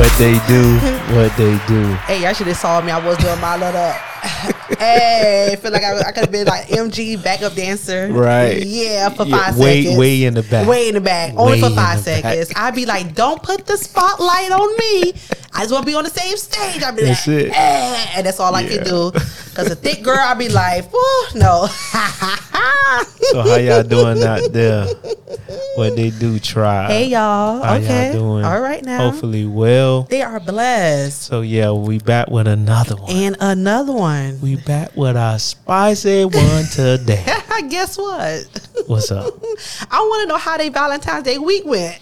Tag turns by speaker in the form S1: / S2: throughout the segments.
S1: what they do, what they do.
S2: Hey, y'all should have saw me. I was doing my little. hey, feel like I, I could have been like MG backup dancer.
S1: Right.
S2: Yeah, for
S1: Yeah,
S2: five
S1: way-
S2: seconds.
S1: way in the back.
S2: Way in the back. Only
S1: Way
S2: for five
S1: the back.
S2: seconds. I'd be like, don't put the spotlight on me. I just want to be on the same stage. I'd be
S1: That's
S2: like,
S1: it.
S2: eh, and that's all I
S1: Yeah.
S2: can do. Because a thick girl, I'd be like, whew, no.
S1: So how y'all doing out there? What they do? Try.
S2: hey, y'all.
S1: How
S2: okay.
S1: y'all doing?
S2: All right now.
S1: Hopefully well.
S2: They are blessed.
S1: So yeah, we back with another one.
S2: And another one.
S1: we back with our spicy one today.
S2: Guess what?
S1: What's up?
S2: I want to know how they Valentine's Day week went.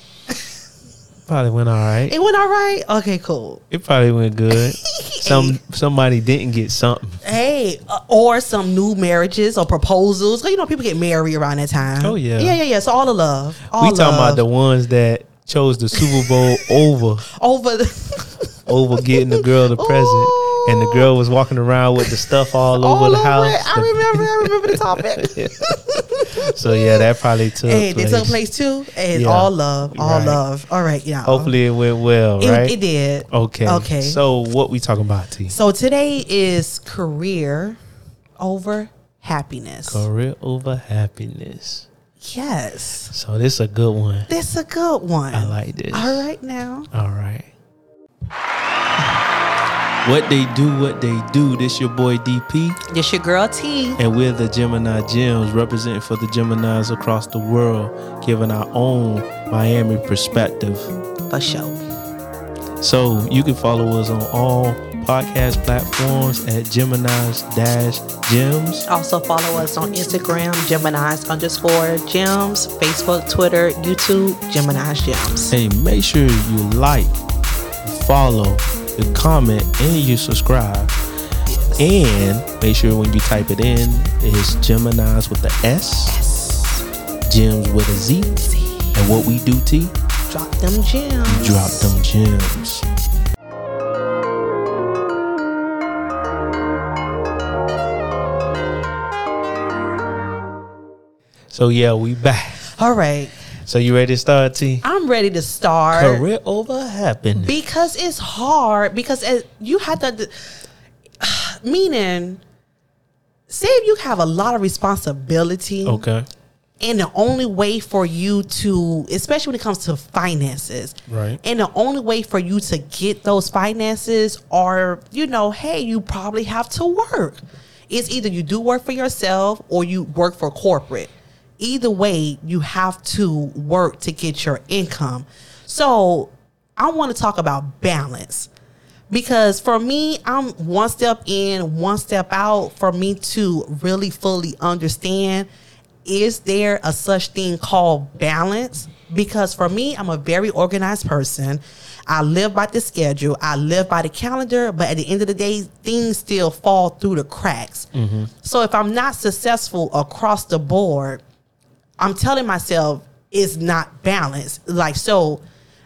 S1: Probably went all right.
S2: It went all right. Okay, cool.
S1: It probably went good. Some somebody didn't get something.
S2: Hey, uh, or some new marriages or proposals. You know, people get married around that time.
S1: Oh, yeah.
S2: yeah, yeah, yeah. So all the love. All
S1: we talking about the ones that chose the Super Bowl over
S2: over the
S1: over getting the girl the present, and the girl was walking around with the stuff all over the house.
S2: it. I remember. I remember the topic.
S1: so yeah, that probably took
S2: hey,
S1: place.
S2: they took place too. It's
S1: Yeah.
S2: all love. All
S1: Right.
S2: love. All right, yeah.
S1: Hopefully it went well,
S2: it,
S1: right?
S2: it did.
S1: Okay.
S2: Okay.
S1: So what we talking about, T?
S2: So today is career over happiness.
S1: Career over happiness.
S2: Yes.
S1: So this is a good one.
S2: This is a good one.
S1: I like this.
S2: All right now.
S1: All right. What they do, what they do. This your boy DP,
S2: This your girl T.
S1: and we're the Gemini Gems, representing for the Geminis across the world, giving our own Miami perspective.
S2: For sure.
S1: So you can follow us on all podcast platforms at Gemini's Dash Gems.
S2: Also follow us on Instagram, Gemini's underscore gems, Facebook, Twitter, YouTube, Gemini's gems.
S1: Hey, make sure you like, follow, you comment, and you subscribe. And make sure when you type it in, it's Gemini's with the S, Gems with a Z. And what we do, T,
S2: Drop them gems.
S1: drop them gems. So yeah, we back.
S2: All right.
S1: So you ready to start, T?
S2: I'm ready to start.
S1: Career over happiness.
S2: Because it's hard. Because you have to, meaning, say if you have a lot of responsibility.
S1: Okay.
S2: And the only way for you to, especially when it comes to finances,
S1: Right.
S2: And the only way for you to get those finances are, you know, hey, you probably have to work. It's either you do work for yourself or you work for corporate. Either way, you have to work to get your income. So I want to talk about balance because for me, I'm one step in, one step out for me to really fully understand is there a such thing called balance? Because for me, I'm a very organized person. I live by the schedule, I live by the calendar, but at the end of the day, things still fall through the cracks. Mm-hmm. So if I'm not successful across the board, I'm telling myself it's not balanced. Like so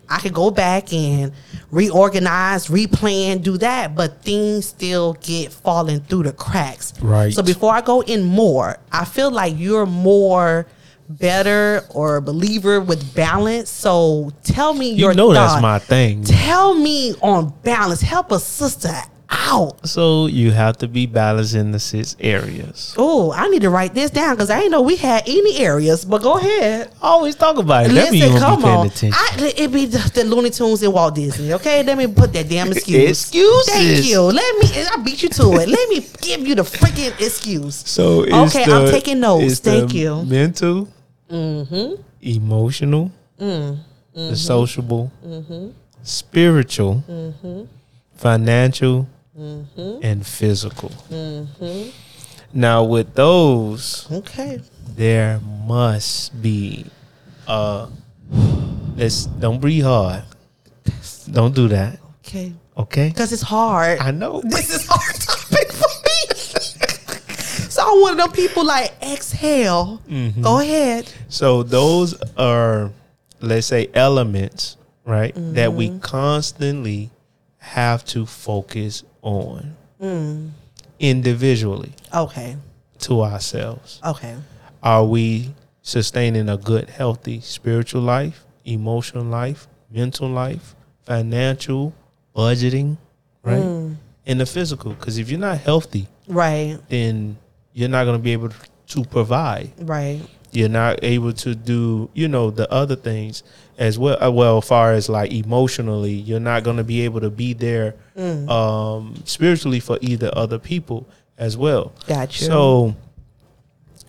S2: I could go back and reorganize, replan, do that, but things still get falling through the cracks.
S1: Right.
S2: So before I go in more, I feel like you're more better or believer with balance. So tell me
S1: You
S2: your
S1: know that's my thing.
S2: Tell me on balance. Help a sister out.
S1: So you have to be balanced in the six areas.
S2: Oh, I need to write this down because I didn't know we had any areas. But go ahead.
S1: Always talk about it. Let me
S2: Listen,
S1: even
S2: come on. I, it be the, the Looney Tunes and Walt Disney. Okay, let me put that damn excuse.
S1: Excuses.
S2: Thank you. Let me. I beat you to it. Let me give you the freaking excuse.
S1: so it's
S2: Okay, I'm taking notes. Thank you. Mm-hmm.
S1: Mental, emotional,
S2: Mm.
S1: the sociable,
S2: Mm-hmm.
S1: spiritual, financial,
S2: Mm-hmm.
S1: and physical. Now with those,
S2: Okay.
S1: there must be uh let's don't breathe hard. Don't do that.
S2: Okay.
S1: Okay?
S2: Because it's hard.
S1: I know.
S2: this is hard topic for me. so I'm one of them people like exhale.
S1: Mm-hmm.
S2: Go ahead.
S1: So those are let's say elements, right? That we constantly have to focus on mm. individually
S2: Okay.
S1: to ourselves.
S2: Okay.
S1: Are we sustaining a good, healthy spiritual life, emotional life, mental life, financial, budgeting, right? Mm. And the physical, because if you're not healthy,
S2: Right.
S1: then you're not going to be able to provide.
S2: Right.
S1: You're not able to do, you know, the other things as well. uh, Well, as far as like emotionally, you're not going to be able to be there um, spiritually for either other people as well.
S2: Gotcha.
S1: So,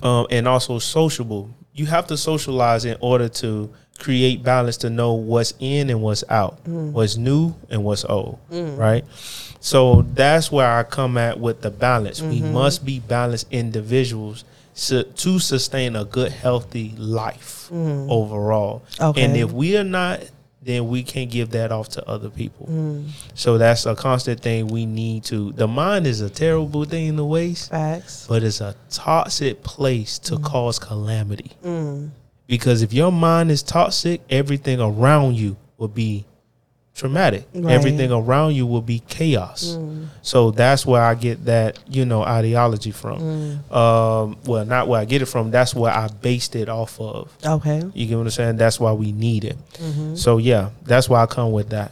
S1: um, and also sociable. You have to socialize in order to create balance to know what's in and what's out, what's new and what's old, right? So that's where I come at with the balance. We must be balanced individuals to sustain a good, healthy life mm. overall.
S2: Okay.
S1: And if we are not, then we can't give that off to other people. Mm. So that's a constant thing we need to. The mind is a terrible thing to waste
S2: Facts.
S1: but it's a toxic place to
S2: Mm.
S1: cause calamity. Mm. Because if your mind is toxic, everything around you will be traumatic.
S2: Right. Mm.
S1: Everything around you will be chaos. So that's where I get that, you know, ideology from.
S2: Mm.
S1: Um, well, not where I get it from. That's where I based it off of.
S2: Okay.
S1: You get what I'm saying? That's why we need it.
S2: Mm-hmm.
S1: So yeah, that's why I come with that.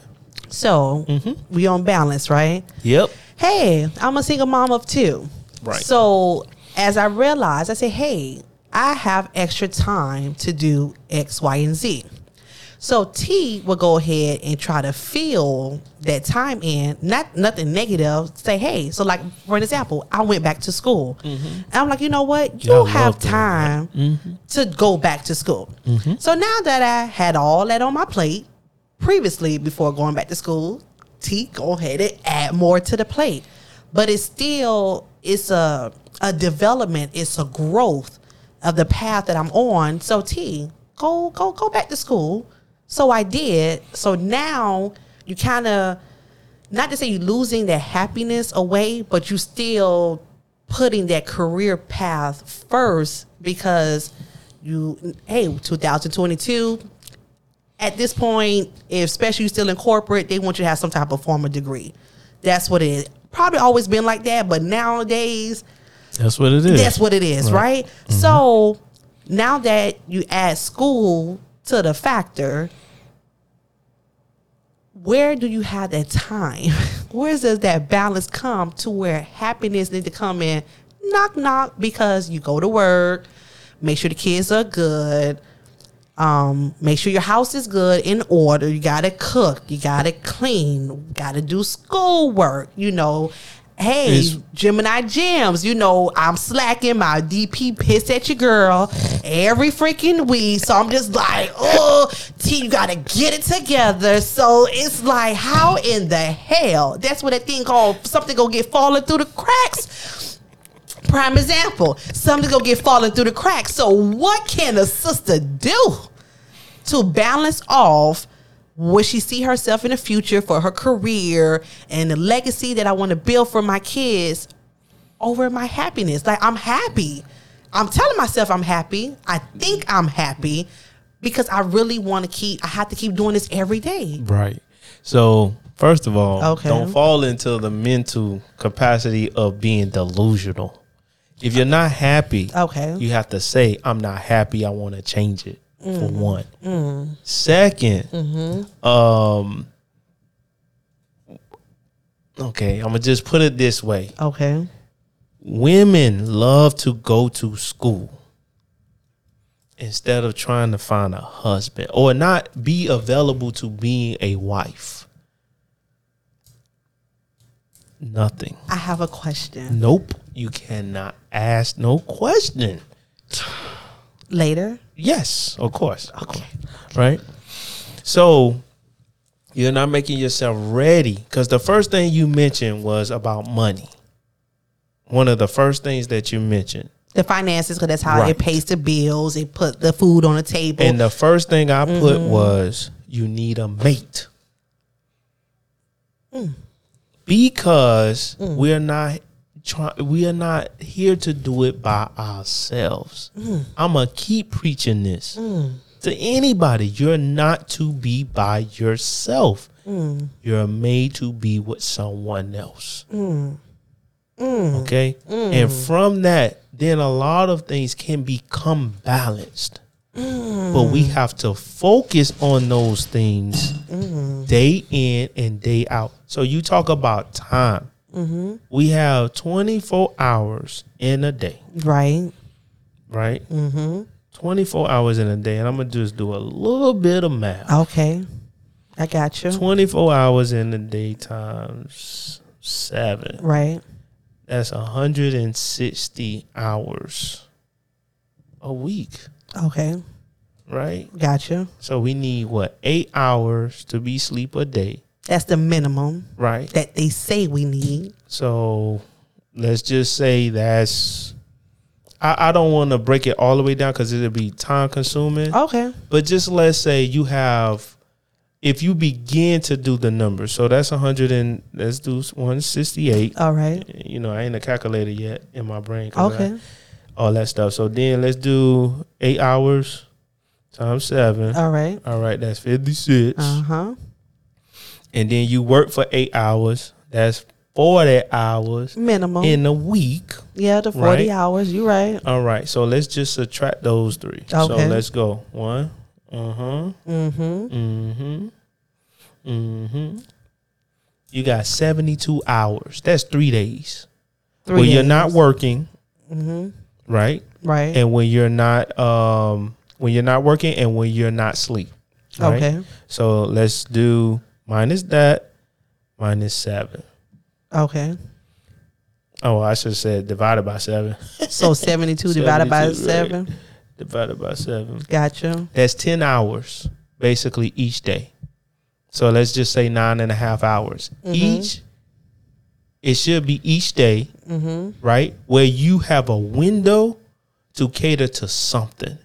S2: So we on balance, right?
S1: Yep.
S2: Hey, I'm a single mom of two.
S1: Right.
S2: So as I realized, I said, hey, I have extra time to do X, Y, and Z. So T will go ahead and try to fill that time in, not nothing negative. Say, hey, so like for an example, I went back to school, and I'm like, you know what, you have time to go back to school. So now that I had all that on my plate previously before going back to school, T go ahead and add more to the plate. But it's still it's a a development, it's a growth of the path that I'm on. So T, go go go back to school. So I did. So now you kind of not to say you're losing that happiness away, but you still putting that career path first because you hey 2022 at this point especially you still in corporate they want you to have some type of formal degree that's what it is probably always been like that but nowadays
S1: That's what it is.
S2: that's what it is, right? Mm-hmm. So now that you add school to the factor, where do you have that time? Where does that balance come to where happiness need to come in? Knock knock because you go to work, make sure the kids are good, um, make sure your house is good in order. You gotta cook, you gotta clean, gotta do schoolwork, you know. Hey,
S1: It's-
S2: Gemini Gems, you know, I'm slacking. My DP pissed at your girl every freaking week. So I'm just like, oh, T, you gotta get it together. So it's like, how in the hell? That's what that thing called something gonna get falling through the cracks. Prime example, something gonna get falling through the cracks. So what can a sister do to balance off where she see herself in the future for her career and the legacy that I want to build for my kids over my happiness? Like I'm happy. I'm telling myself I'm happy. I think I'm happy because I really want to keep I have to keep doing this every day.
S1: Right. So first of all,
S2: Okay.
S1: don't fall into the mental capacity of being delusional. If you're not happy,
S2: Okay.
S1: you have to say, "I'm not happy. I want to change it." For mm. one. Mm. 2nd mm-hmm. um, okay, I'm gonna just put it this way:
S2: Okay.
S1: women love to go to school instead of trying to find a husband or not be available to being a wife. Nothing.
S2: I have a question.
S1: Nope. You cannot ask no question.
S2: Later.
S1: Yes, of course. Okay. Right? So you're not making yourself ready because the first thing you mentioned was about money. One of the first things that you mentioned.
S2: The finances, because that's how
S1: Right.
S2: it pays the bills. It put the food on the table.
S1: And the first thing I put mm-hmm. was you need a mate. Mm. Because mm. we're not trying we are not here to do it by ourselves. Mm. I'm gonna keep preaching this mm. to anybody. You're not to be by yourself. Mm. You're made to be with someone else. Okay? And from that, then a lot of things can become balanced. But we have to focus on those things day in and day out. So you talk about time. Mm-hmm. We have 24 hours in a day,
S2: Right.
S1: right? Mm-hmm. 24 hours in a day. And I'm going to just do a little bit of math.
S2: Okay. I got you.
S1: 24 hours in the day times seven.
S2: Right.
S1: That's 160 hours a week,
S2: Okay.
S1: right?
S2: Gotcha.
S1: So we need what eight hours to be sleep a day,
S2: That's the minimum
S1: right?
S2: that they say we need.
S1: So let's just say that's. I, I don't want to break it all the way down because it'll be time consuming.
S2: Okay.
S1: But just let's say you have, if you begin to do the numbers, so that's 100 and let's do 168.
S2: All right.
S1: You know, I ain't a calculator yet in my brain. 'cause I-
S2: Okay.
S1: all that stuff. So then let's do eight hours times seven.
S2: All right.
S1: All right, that's 56.
S2: Uh huh.
S1: And then you work for eight hours. That's 40 hours
S2: Minimum.
S1: in a week.
S2: yeah, the 40
S1: Right.
S2: hours. You right.
S1: All right, so let's just subtract those three.
S2: Okay.
S1: So let's go. One. Uh huh.
S2: Mm-hmm.
S1: Mm hmm. Mm hmm. You got 72 hours. That's three days.
S2: Three
S1: Well, you're not working,
S2: Mm-hmm.
S1: right?
S2: Right.
S1: and when you're not um when you're not working and when you're not sleep. right?
S2: Okay.
S1: So let's do minus that minus seven.
S2: Okay.
S1: Oh, I should have said divided by seven.
S2: So 72 divided by
S1: 72, right.
S2: 7.
S1: Divided by seven.
S2: Gotcha.
S1: That's ten hours basically each day. So let's just say nine and a half hours each. It should be each day,
S2: Mm-hmm.
S1: right? Where you have a window to cater to something,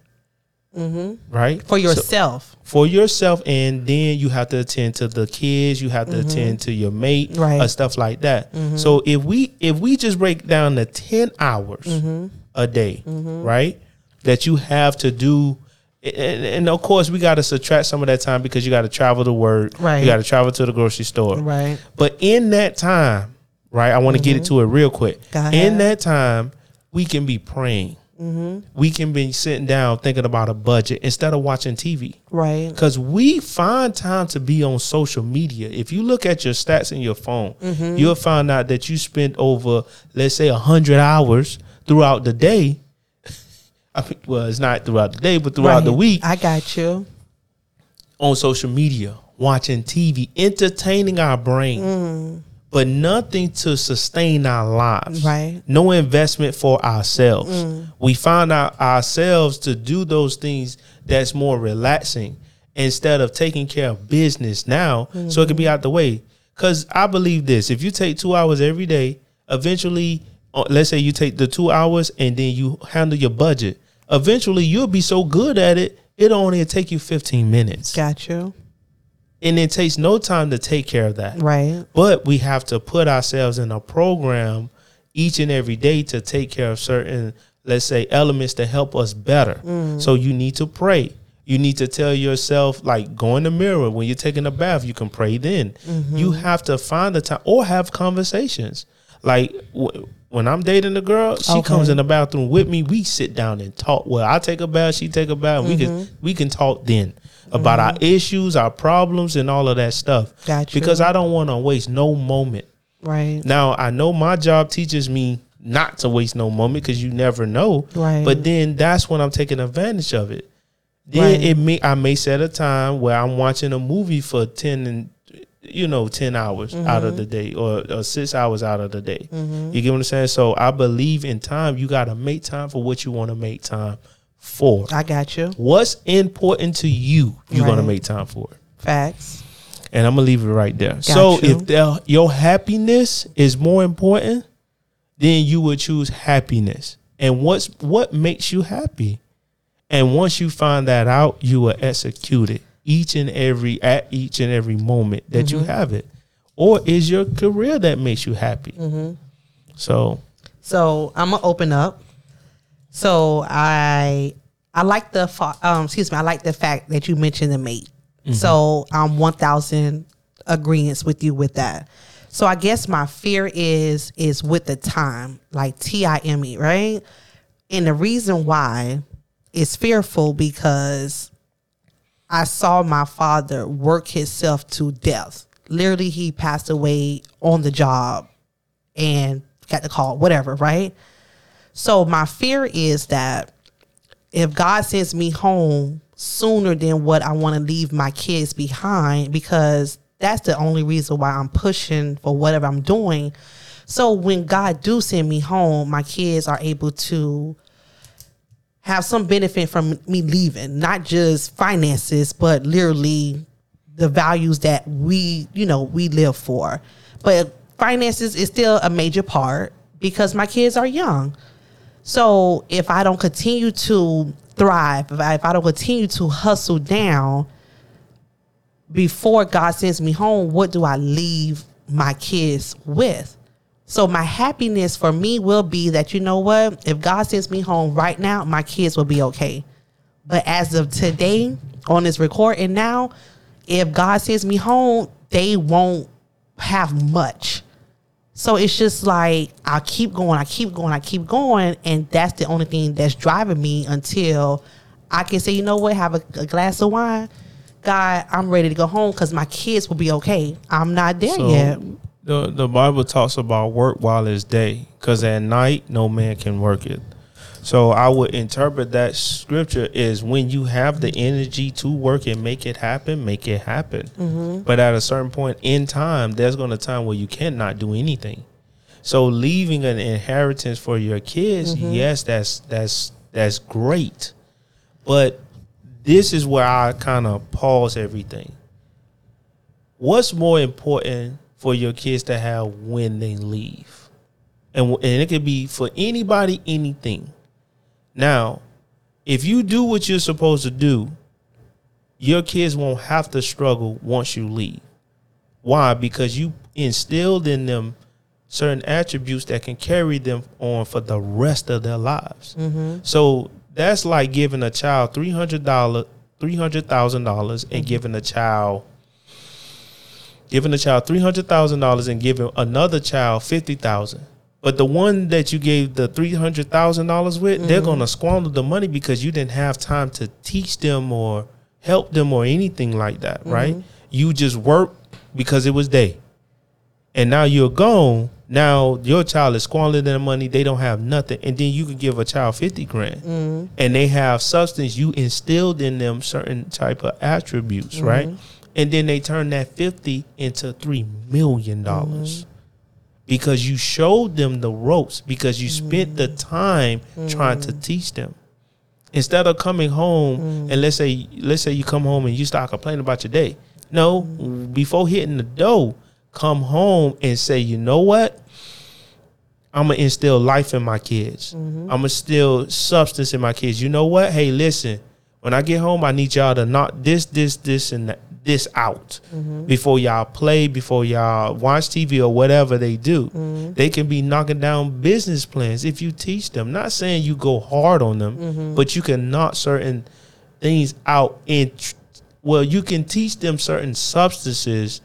S2: Mm-hmm.
S1: right?
S2: For
S1: So-
S2: yourself.
S1: for yourself and then you have to attend to the kids you have to attend to your mate
S2: Mm-hmm. Right.
S1: or stuff like that so if we if we just break down the 10 hours
S2: Mm-hmm.
S1: a day right that you have to do and, and of course we got to subtract some of that time because you got to travel to work
S2: Right.
S1: you got to travel to the grocery store
S2: Right.
S1: but in that time right i want to get into it real quick in that time we can be praying
S2: Mm-hmm.
S1: we can be sitting down thinking about a budget instead of watching tv
S2: Right.
S1: because we find time to be on social media. If you look at your stats in your phone,
S2: Mm-hmm.
S1: you'll find out that you spent over, let's say, hundred hours throughout the day. I mean, well, it's not throughout the day, but throughout the week
S2: I got you.
S1: on social media, watching TV, entertaining our brain, but nothing to sustain our lives.
S2: Mm. Right.
S1: No investment for ourselves. We find out ourselves to do those things that's more relaxing instead of taking care of business now so it can be out the way. Because I believe this if you take two hours every day, eventually, uh, let's say you take the two hours and then you handle your budget, eventually you'll be so good at it, it'll only take you 15 minutes.
S2: Got you.
S1: And it takes no time to take care of that.
S2: Right.
S1: But we have to put ourselves in a program each and every day to take care of certain, let's say, elements to help us better. Mm. So you need to pray. You need to tell yourself, like, go in the mirror when you're taking a bath. You can pray then. Mm-hmm. You have to find the time or have conversations. Like w- when I'm dating a girl, she
S2: Okay.
S1: comes in the bathroom with me. We sit down and talk. Well, I take a bath, she take a bath. We can mm-hmm. we can talk then about our mm-hmm. issues, our problems, and all of that stuff.
S2: Got you.
S1: Because I don't want to waste no moment.
S2: Right.
S1: Now I know my job teaches me not to waste no moment because you never know.
S2: Right.
S1: But then that's when I'm taking advantage of it. Then
S2: Right.
S1: it may I may set a time where I'm watching a movie for ten and you know ten hours out of mm-hmm. the day or, or six hours out of the day. Mm-hmm. You get what I'm saying? So I believe in time. You got to make time for what you want to make time for.
S2: I got you.
S1: What's important to you, you're gonna make time for it.
S2: Facts.
S1: And I'm gonna leave it right there. so
S2: you.
S1: if the, your happiness is more important, then you would choose happiness. And what's what makes you happy? And once you find that out, you will execute it each and every at each and every moment that you mm-hmm. have it. Or is your career that makes you happy? Mm-hmm. So
S2: So I'm gonna open up. So I I like the fa- um excuse me I like the fact that you mentioned the mate. So I'm one thousand agreements with you with that. So I guess my fear is is with the time like T I M E right, and the reason why is fearful because I saw my father work himself to death. Literally, he passed away on the job and got the call, whatever, right? So, my fear is that if God sends me home sooner than what I want to leave my kids behind, because that's the only reason why I'm pushing for whatever I'm doing. So, when God do send me home, my kids are able to have some benefit from me leaving, not just finances, but literally the values that we, you know, we live for. But finances is still a major part because my kids are young. So if I don't continue to thrive, if I, if I don't continue to hustle down before God sends me home, what do I leave my kids with? So my happiness for me will be that you know what? If God sends me home right now, my kids will be okay. But as of today, on this recording now, if God sends me home, they won't have much. So it's just like I keep going, I keep going, I keep going, and that's the only thing that's driving me until I can say, you know what, have a, a glass of wine. God, I'm ready to go home because my kids will be okay. I'm not there
S1: So
S2: yet.
S1: the the Bible talks about work while it's day, because at night no man can work it. So I would interpret that scripture is when you have the energy to work and make it happen, make it happen.
S2: Mm-hmm.
S1: But at a certain point in time, there's going to time where you cannot do anything. So leaving an inheritance for your kids,
S2: Mm-hmm.
S1: yes, that's that's that's great. But this is where I kind of pause everything. What's more important for your kids to have when they leave? And, and it could be for anybody, anything. Now, if you do what you're supposed to do, your kids won't have to struggle once you leave. Why? Because you instilled in them certain attributes that can carry them on for the rest of their lives. Mm-hmm. So that's like giving a child three hundred dollar, three hundred thousand dollars, and mm-hmm. giving a child, giving a child three hundred thousand dollars, and giving another child fifty thousand. But the one that you gave the three hundred thousand dollars with, they're mm-hmm. gonna squander the money because you didn't have time to teach them or help them or anything like that, mm-hmm. right? You just worked because it was day and now you're gone. Now your child is squandering their money. They don't have nothing, and then you can give a child fifty grand, mm-hmm. and they have substance. You instilled in them certain type of attributes, right? And then they turn that fifty into three million dollars because you showed them the ropes because you spent the mm. time trying to mm. teach them. Instead of coming home mm. and let's say let's say you come home and you start complaining about your day. No before hitting the door come home and say you know what? I'm gonna instill life in my kids. Mm-hmm. I'm gonna instill substance in my kids. You know what? Hey listen when i get home i need y'all to knock this this this and that, this out. Before y'all play before y'all watch tv or whatever they do they can be knocking down business plans if you teach them. Not saying you go hard on them but you can knock certain things out In well you can teach them certain substances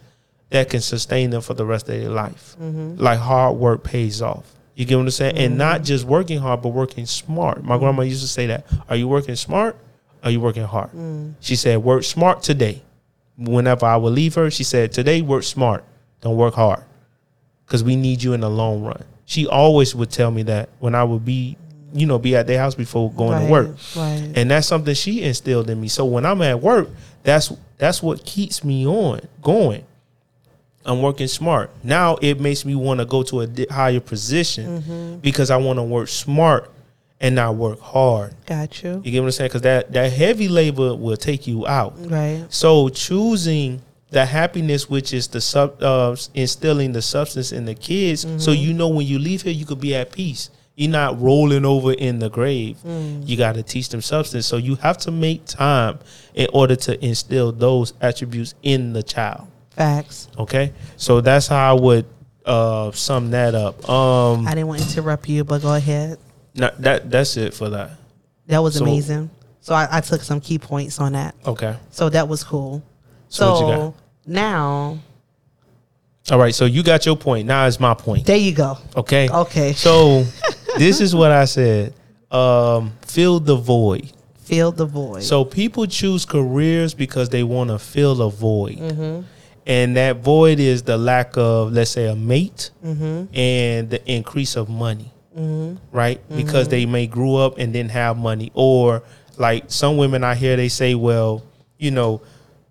S1: that can sustain them for the rest of their life. Like hard work pays off. You get what i'm saying? And not just working hard but working smart. My grandma used to say that are you working smart? Are you working hard? She said work smart today whenever i would leave her she said today work smart. Don't work hard. Because we need you in the long run. She always would tell me that when i would be you know be at their house before going
S2: Right,
S1: to work.
S2: Right.
S1: and that's something she instilled in me. So when i'm at work that's that's what keeps me on going. I'm working smart. Now it makes me want to go to a higher position
S2: Mm-hmm.
S1: because i want to work smart and not work hard
S2: Got you.
S1: you get what i'm saying because that that heavy labor will take you out
S2: Right.
S1: so choosing the happiness, which is the sub, uh, instilling the substance in the kids, so you know when you leave here, you could be at peace. You're not rolling over in the grave. You got to teach them substance. So you have to make time in order to instill those attributes in the child.
S2: Facts.
S1: Okay, so that's how I would uh, sum that up. Um,
S2: I didn't want to interrupt you, but go ahead.
S1: Not, that that's it for that.
S2: That was
S1: So-
S2: amazing. So I, I took some key points on that.
S1: Okay.
S2: So that was cool.
S1: So
S2: So,
S1: what you got?
S2: now,
S1: All right. So you got your point. Now is my point.
S2: there you go.
S1: Okay.
S2: Okay.
S1: So this is what I said. Um, fill the void.
S2: fill the void.
S1: So people choose careers because they want to fill a void.
S2: Mm-hmm.
S1: And that void is the lack of, let's say, a mate
S2: Mm-hmm.
S1: and the increase of money, right? Because they may grew up and didn't have money, or like some women I hear they say, well, you know,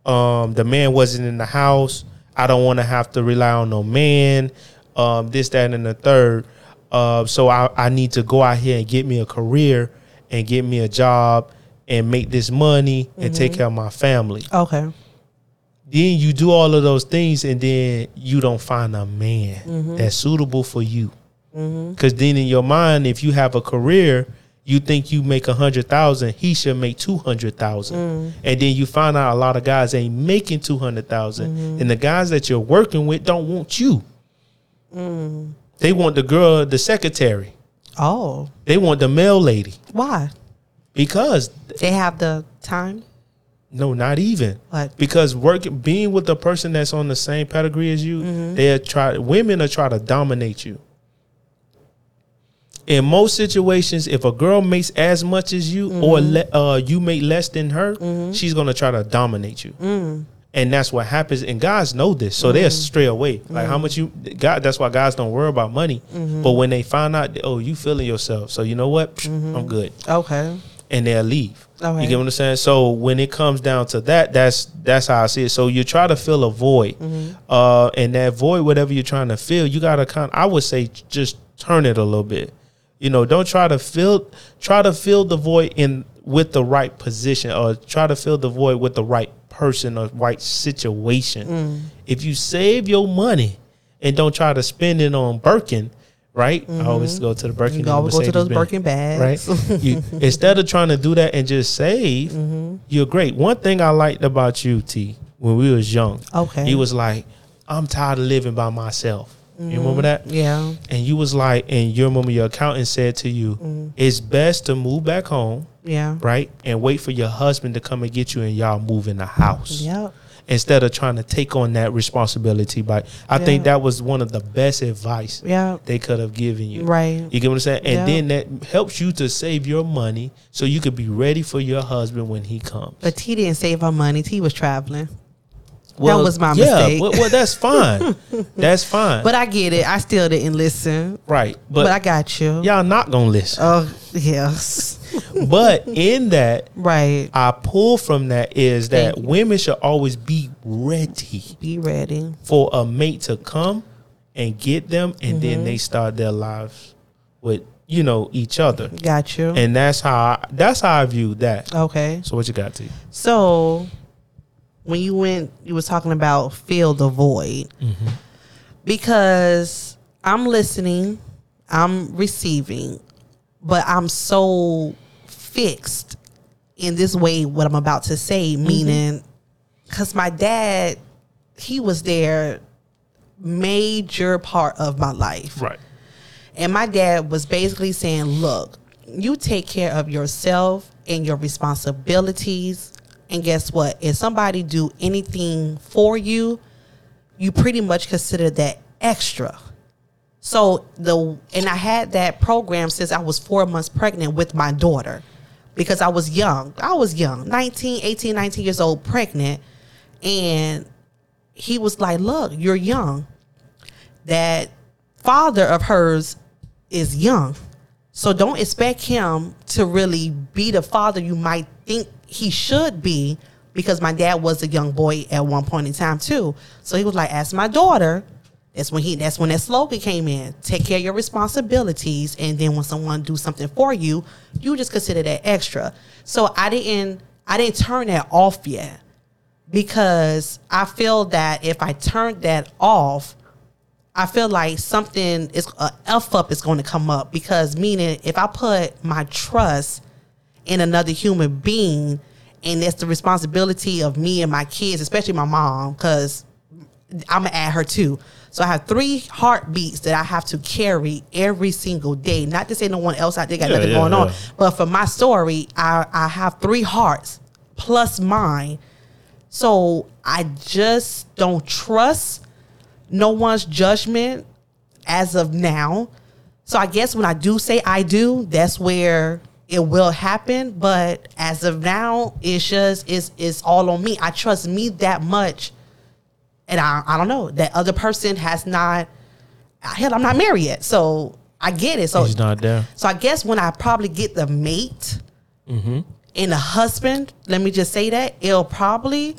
S1: um, the man wasn't in the house. I don't want to have to rely on no man. Um, this, that, and the third. Uh, so I, I need to go out here and get me a career and get me a job and make this money and take care of my family
S2: okay.
S1: then you do all of those things and then you don't find a man that's suitable for you Mm-hmm. because then in your mind if you have a career you think you make a hundred thousand he should make two hundred thousand. Mm. And then you find out a lot of guys ain't making two hundred mm-hmm. and the guys that you're working with don't want you. Mm. They want the girl the secretary.
S2: Oh,
S1: they want the mail lady.
S2: Why?
S1: because
S2: They have the time.
S1: no not even.
S2: What?
S1: because working being with the person that's on the same pedigree as you mm-hmm. they try women are try to dominate you in most situations if a girl makes as much as you or mm-hmm. le- uh, you make less than her mm-hmm. she's gonna try to dominate you mm. and that's what happens and guys know this so they'll mm. stray away like how mm. much you god that's why guys don't worry about money mm-hmm. but when they find out oh you feeling yourself so you know what Psh, i'm good
S2: Okay.
S1: and they'll leave.
S2: Okay.
S1: You get what I'm saying? So when it comes down to that, that's that's how I see it. So you try to fill a void,
S2: Mm-hmm.
S1: uh, and that void, whatever you're trying to fill, you gotta kind. I would say just turn it a little bit. You know, don't try to fill try to fill the void in with the right position, or try to fill the void with the right person or right situation.
S2: Mm.
S1: If you save your money and don't try to spend it on Birkin. Right, I always go to the Birkin.
S2: Mm-hmm. You always go to those Birkin bags.
S1: right? you, instead of trying to do that and just save,
S2: Mm-hmm.
S1: you're great. One thing I liked about you, T, when we was young,
S2: Okay.
S1: he was like, "I'm tired of living by myself." You remember that?
S2: yeah.
S1: And you was like, and you remember your accountant said to you,
S2: Mm-hmm.
S1: "It's best to move back home,
S2: Yeah.
S1: right, and wait for your husband to come and get you, and y'all move in the house."
S2: Yep.
S1: Instead of trying to take on that responsibility, but I think that was one of the best advice
S2: Yeah.
S1: they could have given you.
S2: Right.
S1: You get what I'm saying? And
S2: Yeah.
S1: then that helps you to save your money so you could be ready for your husband when he comes.
S2: But T didn't save her money. T was traveling. Was my
S1: yeah,
S2: mistake.
S1: Well, well, that's fine. that's fine.
S2: But I get it. I still didn't listen.
S1: right.
S2: But,
S1: But,
S2: I got you.
S1: y'all not gonna listen.
S2: Oh yes.
S1: but in that,
S2: right.
S1: I pull from that is that women should always be ready
S2: Be ready.
S1: for a mate to come and get them, and
S2: Mm-hmm.
S1: then they start their lives with you know each other.
S2: Got you.
S1: And that's how I, that's how I view that.
S2: okay.
S1: So what you got to? you?
S2: So when you went, you was talking about fill the void because I'm listening, I'm receiving, but I'm so fixed in this way what I'm about to say, mm-hmm. meaning because my dad, he was there major part of my life.
S1: Right.
S2: And my dad was basically saying, look, you take care of yourself and your responsibilities. And guess what? If somebody do anything for you, you pretty much consider that extra. So the and I had that program since I was 4 months pregnant with my daughter because I was young. I was young, 19, 18, 19 years old pregnant and he was like, "Look, you're young that father of hers is young. So don't expect him to really be the father you might think he should be because my dad was a young boy at one point in time too. So he was like, ask my daughter. That's when he that's when that slogan came in. Take care of your responsibilities and then when someone do something for you, you just consider that extra. So I didn't I didn't turn that off yet because I feel that if I turn that off, I feel like something is a f up is going to come up because meaning if I put my trust in another human being and it's the responsibility of me and my kids, especially my mom, because I'm gonna add her too. So I have three heartbeats that I have to carry every single day. Not to say no one else out there got
S1: Yeah,
S2: nothing
S1: yeah,
S2: going on, but for my story, I, I have three hearts plus mine. So I just don't trust no one's judgment as of now. So I guess when I do say I do, that's where it will happen, but as of now, it's just it's it's all on me. I trust me that much, and I I don't know that other person has not. Hell, I'm not married yet, so I get it. So
S1: He's not there.
S2: so I guess when I probably get the mate
S1: Mm-hmm.
S2: and the husband, let me just say that it'll probably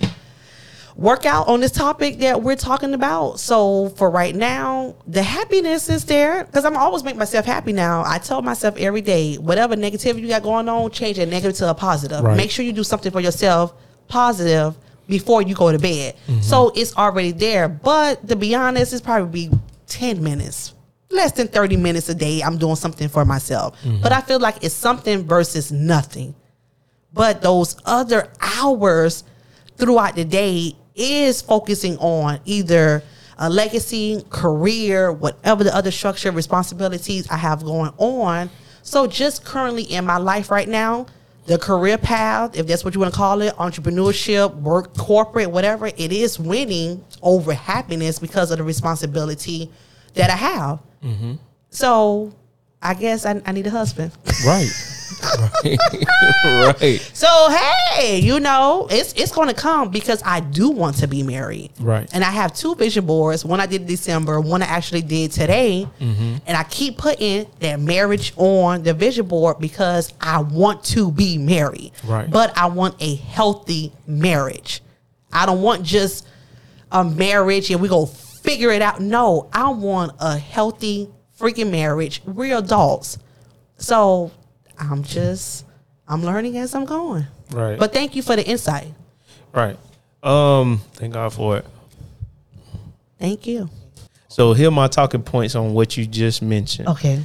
S2: work out on this topic that we're talking about. So for right now, the happiness is there because I'm always make myself happy now. I tell myself every day, whatever negativity you got going on, change that negative to a positive.
S1: Right.
S2: Make sure you do something for yourself positive before you go to bed. Mm-hmm. So it's already there. But to be honest, it's probably be 10 minutes. Less than 30 minutes a day, I'm doing something for myself. Mm-hmm. But I feel like it's something versus nothing. But those other hours throughout the day is focusing on either a legacy, career, whatever the other structure, responsibilities I have going on. So just currently in my life right now, the career path, if that's what you want to call it, entrepreneurship, work, corporate, whatever, it is winning over happiness because of the responsibility that I have. Mm-hmm. So I guess I, I need a husband.
S1: Right. right. right.
S2: So hey, you know, it's it's gonna come because I do want to be married.
S1: Right.
S2: And I have two vision boards. One I did in December, one I actually did today.
S1: Mm-hmm.
S2: And I keep putting that marriage on the vision board because I want to be married.
S1: Right.
S2: But I want a healthy marriage. I don't want just a marriage and we go figure it out. No, I want a healthy freaking marriage. We're adults. So I'm just I'm learning as I'm going.
S1: Right.
S2: But thank you for the insight.
S1: right. Um, thank God for it.
S2: Thank you.
S1: So here are my talking points on what you just mentioned.
S2: Okay.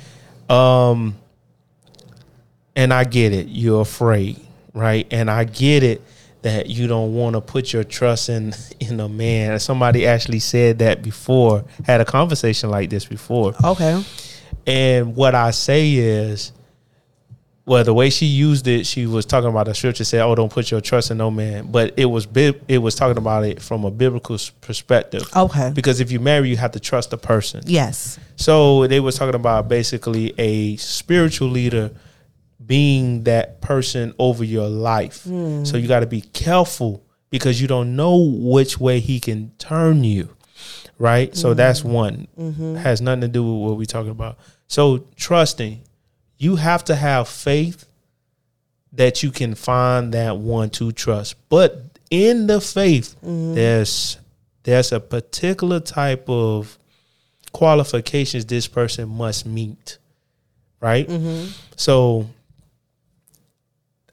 S1: Um, and I get it. You're afraid, right? And I get it that you don't want to put your trust in in a man. Somebody actually said that before. Had a conversation like this before.
S2: Okay.
S1: And what I say is, well, the way she used it, she was talking about the scripture said, "Oh, don't put your trust in no man." But it was bib- it was talking about it from a biblical perspective.
S2: Okay.
S1: Because if you marry, you have to trust the person.
S2: Yes.
S1: So they was talking about basically a spiritual leader being that person over your life. Hmm. So you got to be careful because you don't know which way he can turn you. Right? So that's hmm. one. Mm-hmm. Has nothing to do with what we're talking about. So trusting, you have to have faith that you can find that one to trust. But in the faith, mm-hmm. there's there's a particular type of qualifications this person must meet, right? Mm-hmm. So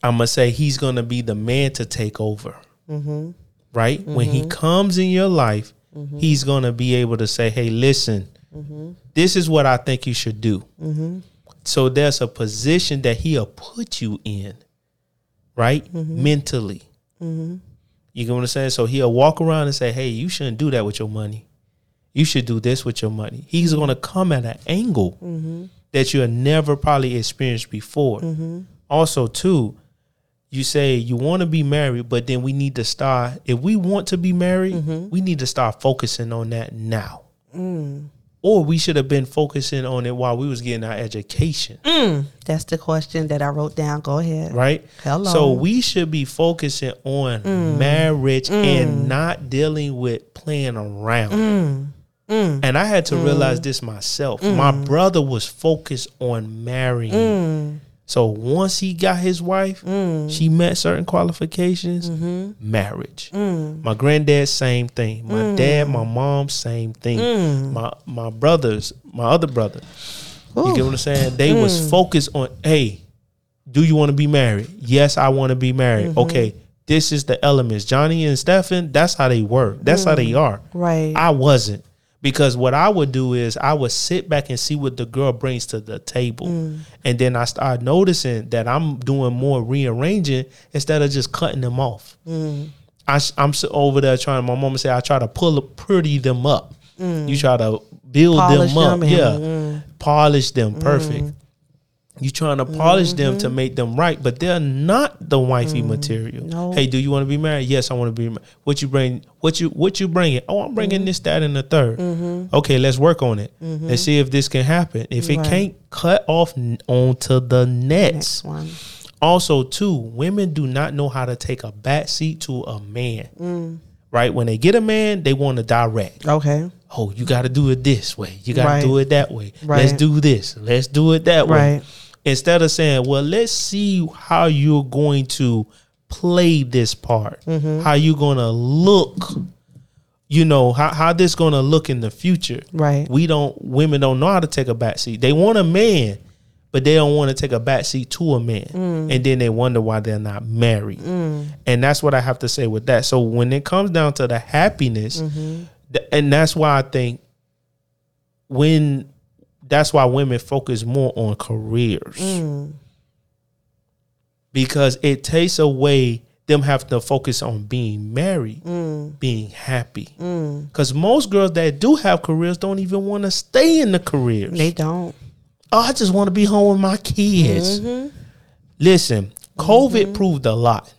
S1: I'm gonna say he's gonna be the man to take over, mm-hmm. right? When he comes in your life, he's gonna be able to say, "Hey, listen, this is what I think you should do." So there's a position that he'll put you in, right? Mm-hmm. Mentally. Mm-hmm. You get what I'm saying? So he'll walk around and say, "Hey, you shouldn't do that with your money. You should do this with your money." He's mm-hmm. going to come at an angle that you have never probably experienced before. Also, too, you say you want to be married, but then we need to start. If we want to be married, we need to start focusing on that now. Mm. Or we should have been focusing on it while we was getting our education mm.
S2: That's the question that I wrote down. Go ahead.
S1: right?
S2: Hello.
S1: So we should be focusing on mm. marriage mm. and not dealing with playing around. And I had to realize this myself. My brother was focused on marrying. So once he got his wife, mm. she met certain qualifications, mm-hmm. marriage. Mm. My granddad, same thing. My mm. dad, my mom, same thing. My my brothers, my other brother. You get what I'm saying? They was focused on, hey, do you want to be married? Yes, I want to be married. Mm-hmm. Okay, this is the elements. Johnny and Stefan, that's how they work. That's how they are.
S2: Right.
S1: I wasn't. Because what I would do is I would sit back and see what the girl brings to the table. Mm. And then I start noticing that I'm doing more rearranging instead of just cutting them off. Mm. I, am over there trying, my mama said, I try to pull pretty them up. Mm. You try to build
S2: Polish
S1: them up.
S2: them
S1: yeah. Polish them perfect. You trying to polish them to mm-hmm. make them right, but they're not the wifey mm-hmm. material.
S2: No.
S1: Hey, do you want to be married? Yes, I want to be married. What you bring? What you what you bringing? Oh, I'm bringing mm-hmm. this, that, and the 3rd Okay, let's work on it and see if this can happen. If it
S2: Right.
S1: can't, cut off onto the next.
S2: Next one.
S1: Also, too, women do not know how to take a back seat to a man.
S2: Mm.
S1: Right when they get a man, they want to direct.
S2: Okay.
S1: Oh, you got to do it this way. You got to
S2: Right.
S1: do it that way. Let's do this. Let's do it that way. Instead of saying, well, let's see how you're going to play this part,
S2: Mm-hmm.
S1: how you're going to look, you know, how, how this going to look in the future.
S2: Right.
S1: We don't, women don't know how to take a back seat. They want a man, but they don't want to take a back seat to a man.
S2: Mm.
S1: And then they wonder why they're not married. And that's what I have to say with that. So when it comes down to the happiness,
S2: Mm-hmm.
S1: th- and that's why I think when that's why women focus more on careers
S2: Mm.
S1: because it takes away them having to focus on being married,
S2: Mm.
S1: being happy. Because most girls that do have careers don't even want to stay in the careers.
S2: They don't.
S1: oh, I just want to be home with my kids. Listen, COVID proved a lot.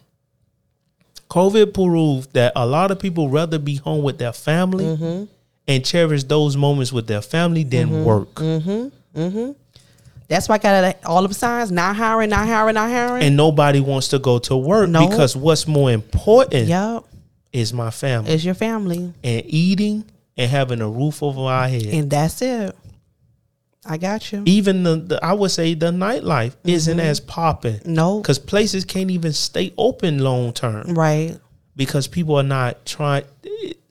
S1: COVID proved that a lot of people rather be home with their family and cherish those moments with their family than mm-hmm, work. Mm-hmm. Mm-hmm.
S2: That's why I got all of signs. Not hiring. Not hiring. Not hiring.
S1: And nobody wants to go to work
S2: No.
S1: because what's more important
S2: yep.
S1: is my family
S2: Is your family,
S1: and eating and having a roof over our head.
S2: and that's it. I got you.
S1: Even the, the I would say the nightlife isn't as popping.
S2: No.
S1: Because places can't even stay open long term
S2: Right.
S1: Because people are not trying.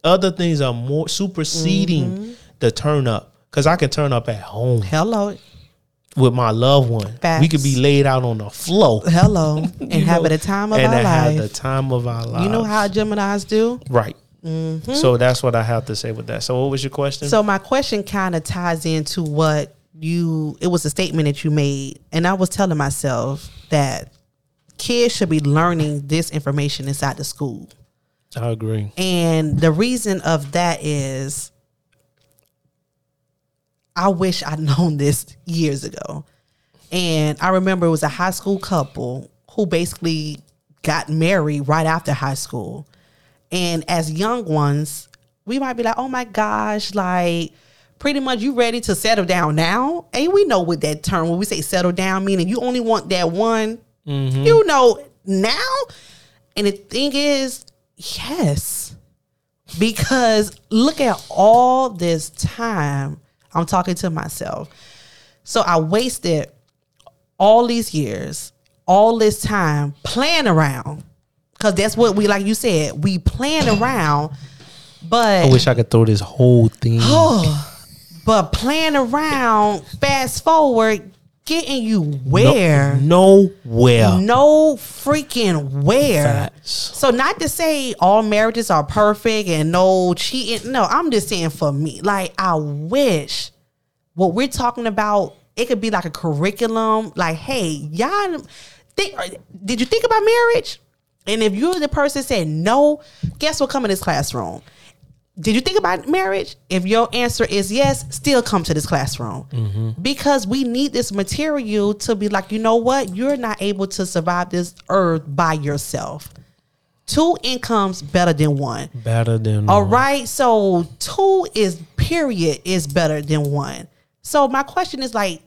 S1: Other things are more superseding
S2: Mm-hmm.
S1: the turn up. Because I can turn up at home
S2: Hello.
S1: with my loved one. We could be laid out on the floor
S2: Hello. And have it a time of
S1: and
S2: our
S1: have the time of our lives.
S2: You know how Gemini's do?
S1: right. So that's what I have to say with that. So what was your question?
S2: So my question kind of ties into what you it was a statement that you made and I was telling myself that kids should be learning this information inside the school.
S1: I agree.
S2: And the reason of that is I wish I'd known this years ago. And I remember it was a high school couple who basically got married right after high school. And as young ones, we might be like, oh my gosh, like pretty much you ready to settle down now? And we know what that term, when we say settle down, meaning you only want that one, Mm-hmm. you know, now. And the thing is, yes. Because look at all this time. I'm talking to myself. So I wasted all these years, all this time playing around. Cause that's what we like you said, we playing around, but
S1: I wish I could throw this whole thing.
S2: but playing around, fast forward, getting you where?
S1: No, nowhere.
S2: No freaking where.
S1: Facts.
S2: So not to say all marriages are perfect and no cheating. No, I'm just saying for me. Like I wish what we're talking about, it could be like a curriculum. Like, hey, y'all think did you think about marriage? And if you're the person that said no, guess what come in this classroom? Did you think about marriage? If your answer is yes, still come to this classroom. Mm-hmm. Because we need this material to be like, you know what? You're not able to survive this earth by yourself. Two incomes better than one.
S1: Better than
S2: All right. So two is period is better than one. So my question is like,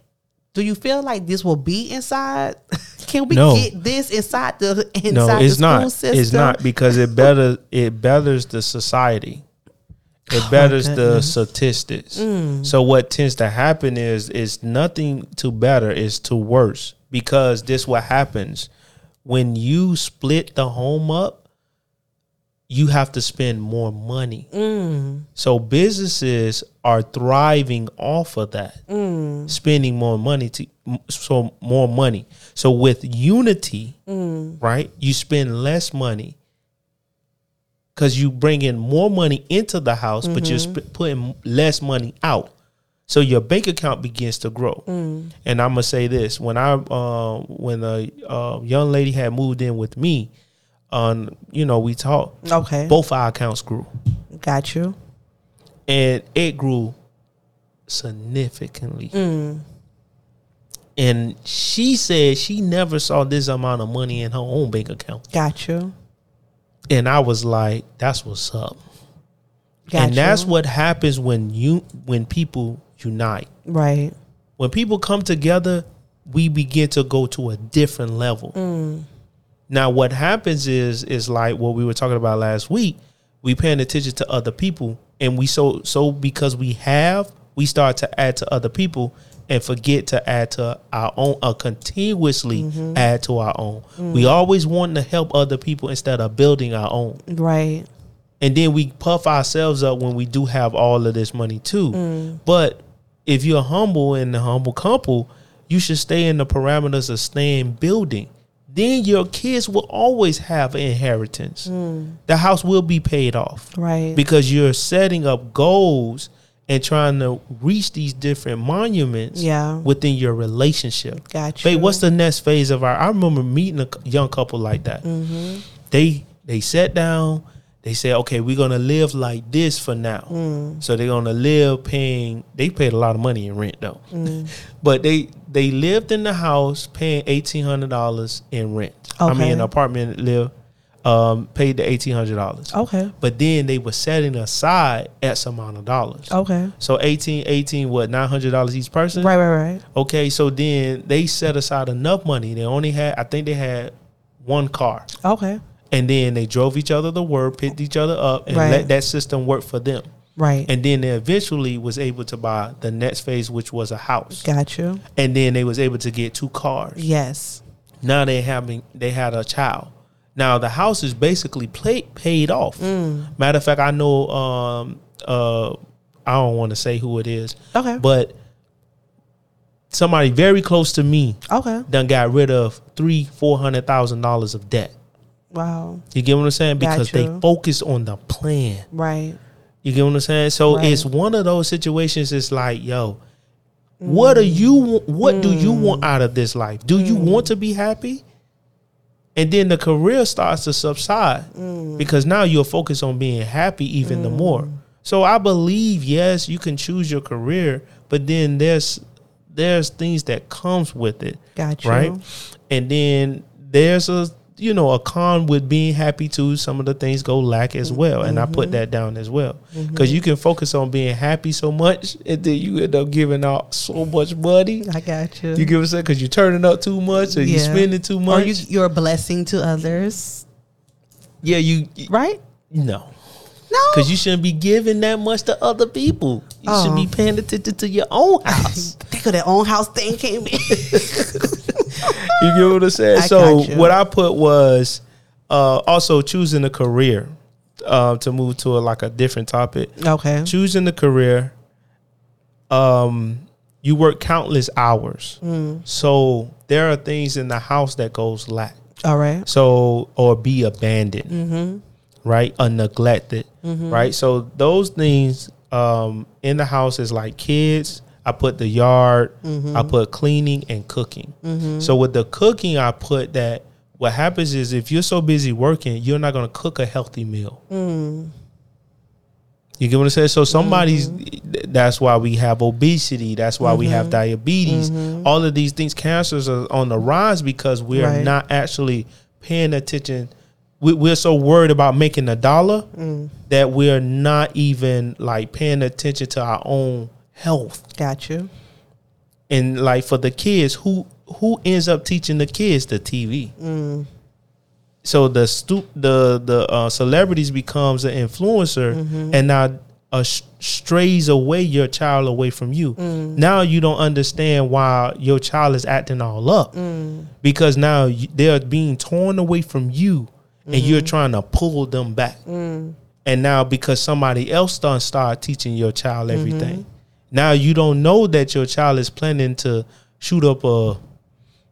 S2: do you feel like this will be inside? Can we
S1: No.
S2: get this inside the inside
S1: No,
S2: the
S1: it's
S2: school
S1: not.
S2: system?
S1: It's not because it better it betters the society. It betters the
S2: Oh goodness. Mm.
S1: statistics. So what tends to happen is is nothing to better, is to worse. Because this what happens when you split the home up, you have to spend more money.
S2: Mm.
S1: So businesses are thriving off of that,
S2: Mm.
S1: spending more money to so more money. So with unity,
S2: Mm.
S1: right, you spend less money because you bring in more money into the house, but you're
S2: Mm-hmm.
S1: sp- putting less money out. So your bank account begins to grow.
S2: Mm.
S1: And I'm gonna say this: when I uh, when a uh, young lady had moved in with me, on you know we talked,
S2: Okay.
S1: both our accounts grew
S2: Got you.
S1: and it grew significantly.
S2: Mm.
S1: and she said she never saw this amount of money in her own bank account.
S2: Got you.
S1: And I was like, that's what's up.
S2: Got
S1: and that's what happens when you when people unite.
S2: Right.
S1: When people come together, we begin to go to a different level.
S2: Mm.
S1: Now what happens is is like what we were talking about last week. We paying attention to other people and we so so because we have, we start to add to other people and forget to add to our own uh, continuously
S2: Mm-hmm.
S1: add to our own.
S2: Mm.
S1: We always want to help other people instead of building our own.
S2: Right.
S1: and then we puff ourselves up when we do have all of this money too.
S2: Mm.
S1: But if you're humble and a humble couple, you should stay in the parameters of staying building. Then your kids will always have an inheritance. The house will be paid off
S2: Mm. Right.
S1: because you're setting up goals and trying to reach these different monuments
S2: Yeah.
S1: within your relationship.
S2: Got you.
S1: Babe, what's the next phase of our? I remember meeting a young couple like that.
S2: Mm-hmm.
S1: They they sat down. They said, "Okay, we're gonna live like this for now."
S2: Mm.
S1: So they're gonna live paying. They paid a lot of money in rent though,
S2: Mm.
S1: but they they lived in the house paying eighteen hundred dollars in rent. I mean, an apartment live um, paid the eighteen hundred dollars.
S2: Okay.
S1: But then they were setting aside X amount of dollars.
S2: Okay.
S1: So 18, 18, what nine hundred dollars each person?
S2: Right. Right. Right.
S1: Okay, so then they set aside enough money. They only had, I think they had one car,
S2: Okay.
S1: and then they drove each other to work, picked each other up, and
S2: Right.
S1: let that system work for them.
S2: Right.
S1: And then they eventually was able to buy the next phase, which was a house,
S2: Got you.
S1: and then they was able to get two cars.
S2: Yes.
S1: Now they having they had a child. Now the house is basically play, paid off.
S2: Mm.
S1: Matter of fact, I know. Um, uh, I don't want to say who it is,
S2: Okay.
S1: but somebody very close to me
S2: Okay.
S1: done got rid of three, four hundred thousand dollars of debt.
S2: Wow.
S1: You get what I'm saying? Because they focus on the plan.
S2: Right.
S1: You get what I'm saying? So
S2: Right.
S1: it's one of those situations. It's like, yo, what are you? What do you want out of this life? Do you want to be happy? And then the career starts to subside mm. because now you're focused on being happy even the mm. more. So I believe yes, you can choose your career, but then there's there's things that comes with it
S2: Got you.
S1: right? And then there's a you know a con with being happy too. Some of the things go lack as well, and I put mm-hmm. that down as well mm-hmm. because you can focus on being happy so much, and then you end up giving out so much money.
S2: I got you.
S1: You give us that because you're turning up too much, or
S2: you're
S1: spending too
S2: or
S1: much.
S2: you, you're a blessing to others.
S1: yeah, you
S2: Right?
S1: no.
S2: No.
S1: Because you shouldn't be giving that much to other people. You should
S2: Oh.
S1: be paying attention to your own house.
S2: Of that own house thing came in.
S1: You get what I'm saying?
S2: I
S1: so what I put was uh, also choosing a career uh, to move to a, like a different topic.
S2: okay.
S1: Choosing a career, um, you work countless hours.
S2: Mm.
S1: So there are things in the house that goes lack.
S2: All right.
S1: So or be abandoned,
S2: Mm-hmm.
S1: right? Or neglected, right? So those things um, in the house is like kids. I put the yard.
S2: Mm-hmm.
S1: I put cleaning and cooking. So with the cooking, I put that. What happens is if you're so busy working, you're not going to cook a healthy meal.
S2: Mm.
S1: You get what I'm saying? So somebody's.
S2: Mm-hmm.
S1: That's why we have obesity. That's why we have diabetes. All of these things, cancers are on the rise because we are
S2: Mm-hmm. Right.
S1: not actually paying attention. We, we're so worried about making a dollar
S2: Mm.
S1: that we're not even like paying attention to our own health.
S2: Got you.
S1: And like for the kids, who who ends up teaching the kids the TV?
S2: Mm.
S1: So the stu- the the uh, celebrities becomes an influencer,
S2: Mm-hmm.
S1: and now uh, strays away your child away from you.
S2: Mm.
S1: Now you don't understand why your child is acting all up
S2: Mm.
S1: because now you, they're being torn away from you, and you're
S2: Mm-hmm.
S1: trying to pull them back.
S2: Mm.
S1: And now because somebody else done start teaching your child
S2: Mm-hmm.
S1: Now you don't know that your child is planning to shoot up a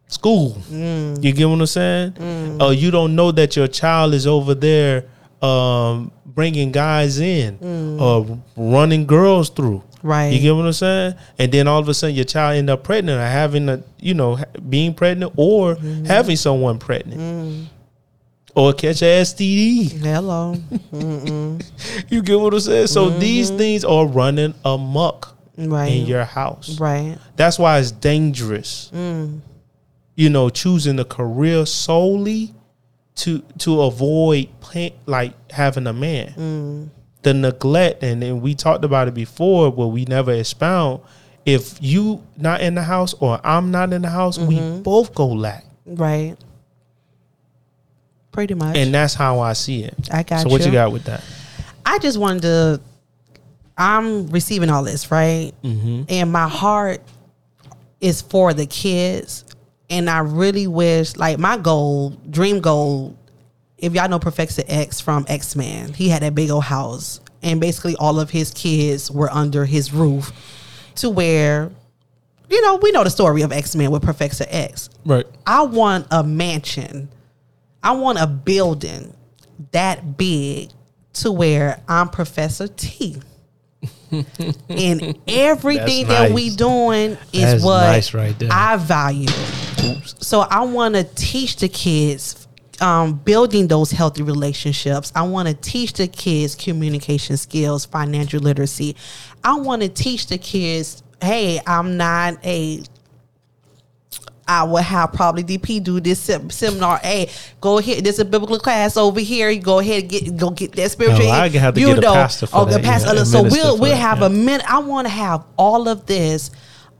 S1: school.
S2: Mm.
S1: You get what I'm saying? Or you don't know that your child is over there um, bringing guys in or running girls through.
S2: Mm. Right.
S1: You get what I'm saying? And then all of a sudden your child end up pregnant or having a, you know, being pregnant or
S2: Mm-hmm.
S1: having someone pregnant.
S2: Mm.
S1: Or catch a STD.
S2: Hello.
S1: You get what I'm saying? So these
S2: Mm-hmm.
S1: things are running amok.
S2: Right.
S1: in your house.
S2: Right.
S1: That's why it's dangerous. Mm. You know, choosing a career solely to to avoid like having a man. Mm. The neglect, and then we talked about it before, but we never expound. If you not in the house or I'm not in the house, we mm-hmm. both go lack,
S2: Right. Pretty much.
S1: and that's how I see it.
S2: I got
S1: so what
S2: you.
S1: you got with that?
S2: I just wanted to. I'm receiving all this, right?
S1: Mm-hmm.
S2: And my heart is for the kids. And I really wish, like, my goal, dream goal, if y'all know Professor X from X Men, he had that big old house. And basically, all of his kids were under his roof to where, you know, we know the story of X Men with Professor X.
S1: Right.
S2: I want a mansion. I want a building that big to where I'm Professor T. and everything
S1: That's
S2: that we doing is
S1: That's
S2: what
S1: nice right.
S2: I value. So I want to teach the kids um, building those healthy relationships. I want to teach the kids communication skills, financial literacy. I want to teach the kids, hey, I'm not a I would have probably DP do this sem- seminar. Hey, go ahead. There's a biblical class over here. You go ahead and get go get that spiritual.
S1: Oh, I can have to
S2: you
S1: get a pastor for
S2: oh,
S1: that,
S2: pastor. so we'll we'll have
S1: yeah.
S2: a minute. I want to have all of this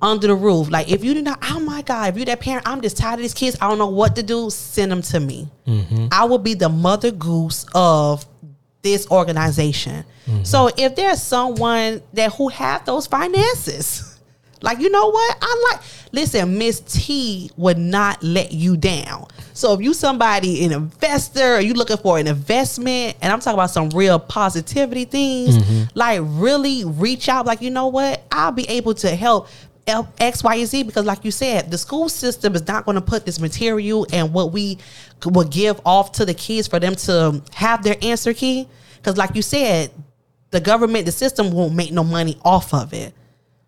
S2: under the roof. Like if you do not, oh my God, if you that parent, I'm just tired of these kids. I don't know what to do. Send them to me.
S1: Mm-hmm.
S2: I will be the mother goose of this organization.
S1: Mm-hmm.
S2: So if there's someone that who have those finances. Like you know what? I like listen, Miss T would not let you down. So if you somebody an investor or you looking for an investment, and I'm talking about some real positivity things, mm-hmm. like really reach out. Like you know what? I'll be able to help X, Y, and Z because, like you said, the school system is not going to put this material and what we will give off to the kids for them to have their answer key. Because, like you said, the government, the system won't make no money off of it.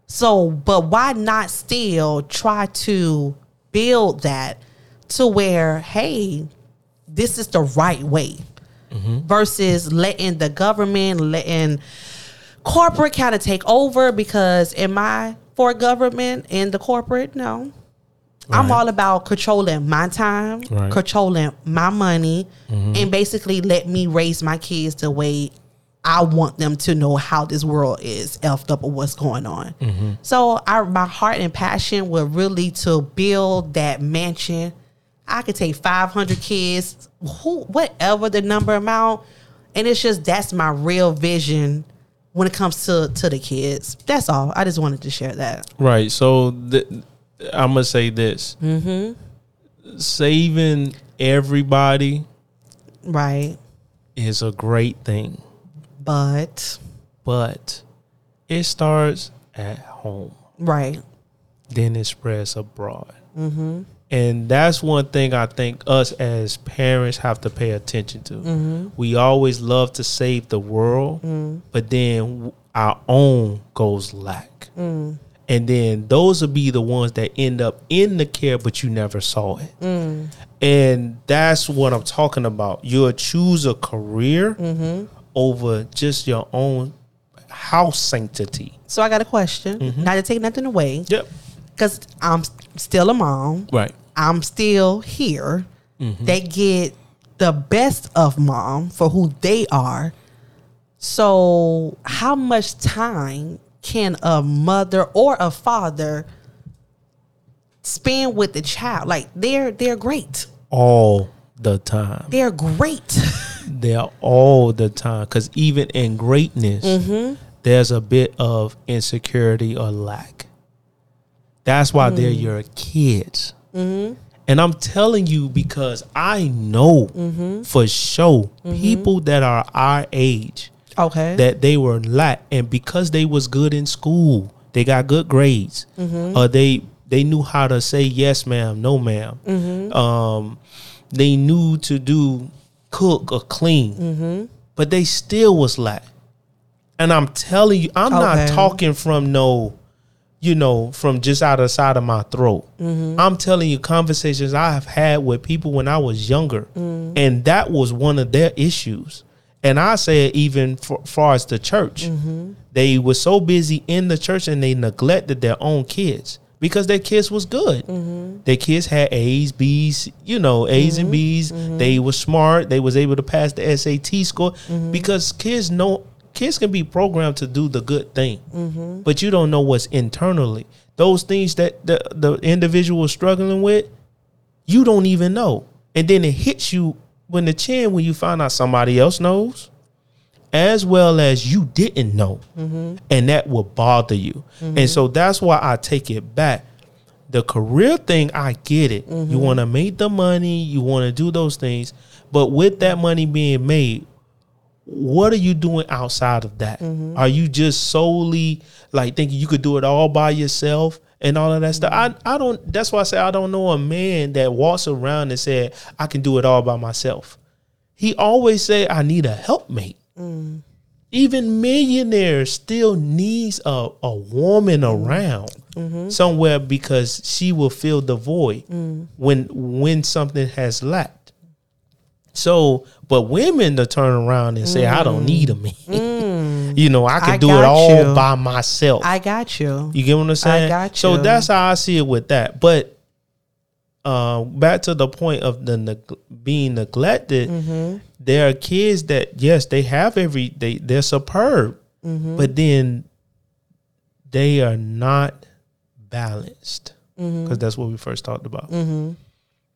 S2: So, but why not still try to build that to where, hey, this is the right way versus letting the government, letting corporate kind of take over because am I for government and the corporate? No. I'm all about controlling my time,
S1: Right.
S2: controlling my money, mm-hmm. and basically let me raise my kids the way I want them to know how this world is effed up or what's going on. So I, my heart and passion were really to build that mansion. I could take 500 kids, who, whatever the number amount, and it's just that's my real vision when it comes to to the kids. That's all. I just wanted to share that.
S1: Right. So th- I'm gonna say this:
S2: Mm-hmm.
S1: saving everybody
S2: Right,
S1: is a great thing,
S2: but
S1: but it starts at home,
S2: right,
S1: then it spreads abroad. Mm-hmm. And that's one thing I think us as parents have to pay attention to. Mm-hmm. We always love to save the world, mm. but then our own goes lack. Mm. And then those will be the ones that end up in the care, but you never saw it. Mm. And that's what I'm talking about. You'll choose a career mm-hmm. Over just your own house sanctity.
S2: So I got a question. Mm-hmm. Not to take nothing away,
S1: Yep.
S2: because I'm still a mom.
S1: Right.
S2: I'm still here. Mm-hmm. They get the best of mom for who they are. So, how much time can a mother or a father spend with the child? Like they're they're great.
S1: All the time.
S2: They're great.
S1: They're all the time. Because even in greatness,
S2: Mm-hmm.
S1: there's a bit of insecurity or lack. That's why they're mm. your kids. Mm-hmm. And I'm telling you because I know mm-hmm. for sure mm-hmm. people that are our age
S2: okay.
S1: that they were lack, and because they was good in school, they got good grades, or they they knew how to say yes, ma'am, no, madam Um, they knew to do cook or clean, but they still was lack. And I'm telling you, I'm not talking from no, you know, from just out of the side of my throat. Mm-hmm. I'm telling you, conversations I have had with people when I was younger, mm. and that was one of their issues. And I say it even for far as the church. Mm-hmm. They were so busy in the church and they neglected their own kids because their kids was good. Mm-hmm. Their kids had A's, B's, you know, A's and mm-hmm. B's. Mm-hmm. They were smart. They was able to pass the SAT score because kids know kids can be programmed to do the good thing, but you don't know what's internally. Those things that the the individual is struggling with, you don't even know, and then it hits you when the chin when you find out somebody else knows, as well as you didn't know, mm-hmm. and that will bother you. And mm-hmm. so that's why I take it back. The career thing, I get it. You mm-hmm. want to make the money, you want to do those things, but with that money being made, what are you doing outside of that? Are you just solely like thinking you could do it all by yourself and all of that stuff? I, I don't that's why I say I don't know a man that walks around and said, I can do it all by myself. He always say, I need a helpmate. Mm. Even millionaires still needs a, a woman mm-hmm. around mm-hmm. somewhere because she will fill the void mm. when when something has lacked. So, but women to turn around and say, I don't need a mm. man. you know, I can
S2: I
S1: do it all
S2: you.
S1: by myself.
S2: I got you.
S1: You get what I'm saying?
S2: got
S1: So that's how I see it with that. But uh, back to the point of the neg- being neglected,
S2: Mm-hmm.
S1: there are kids that yes, they have every they they're superb,
S2: Mm-hmm.
S1: but then they are not balanced because
S2: Mm-hmm.
S1: that's what we first talked about.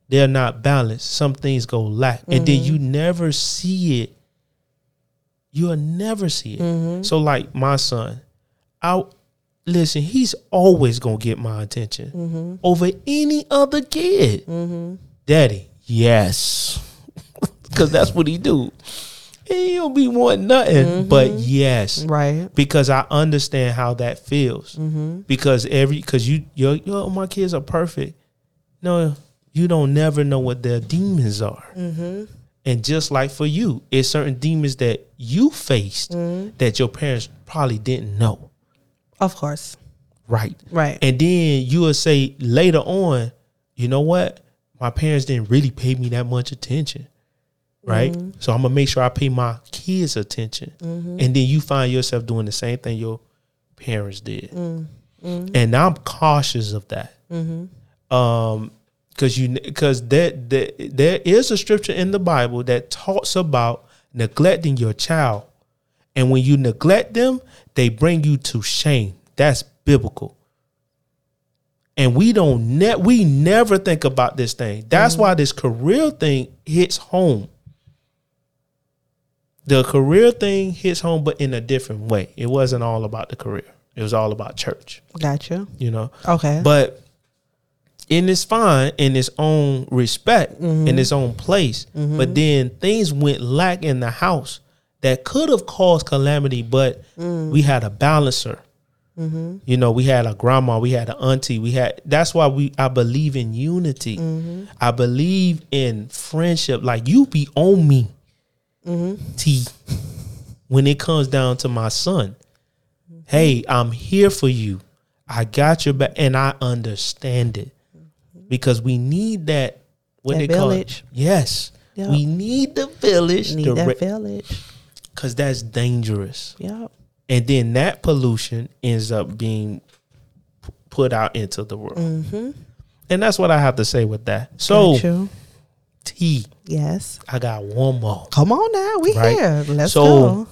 S1: They're not balanced. Some things go lack, and then you
S2: Mm-hmm.
S1: never see it. You'll never see it.
S2: Mm-hmm.
S1: So, like my son, I listen. He's always gonna get my attention
S2: Mm-hmm.
S1: over any other kid. Mm-hmm. Daddy, yes, because that's what he do. He don't be wanting nothing, but mm-hmm. yes,
S2: Right.
S1: because I understand how that feels. Mm-hmm. Because every because you your yo my kids are perfect. No, you don't never know what their demons are. And just like for you, it's certain demons that you faced that your parents probably didn't know.
S2: Of course.
S1: Right.
S2: Right.
S1: And then you will say later on, you know what? My parents didn't really pay me that much attention. Right. Mm-hmm. So I'm gonna make sure I pay my kids attention. Mm-hmm. And then you find yourself doing the same thing your parents did. Mm-hmm. And I'm cautious of that. Um because you because there, there there is a scripture in the Bible that talks about neglecting your child. And when you neglect them, they bring you to shame. That's biblical. And we don't ne- we never think about this thing. That's mm-hmm. why this career thing hits home. The career thing hits home, but in a different way. It wasn't all about the career. It was all about church,
S2: Gotcha.
S1: you know.
S2: Okay.
S1: But in its fine in its own respect, in mm-hmm. its own place. Mm-hmm. But then things went lack in the house that could have caused calamity, but we had a balancer. You know, we had a grandma, we had an auntie, we had. That's why we. I believe in unity. I believe in friendship. Like you be on me, T. When it comes down to my son, hey, I'm here for you. I got your back, and I understand it because we need that. What
S2: That
S1: they call it?
S2: village.
S1: Yes,
S2: Yep.
S1: we need the village
S2: Need that village.
S1: Because that's dangerous
S2: Yeah.
S1: and then that pollution ends up being p- put out into the world.
S2: Mm-hmm.
S1: And that's what I have to say with that. So, T,
S2: Yes.
S1: I got one more.
S2: Come on now. We
S1: Right.
S2: here. Let's
S1: So,
S2: go.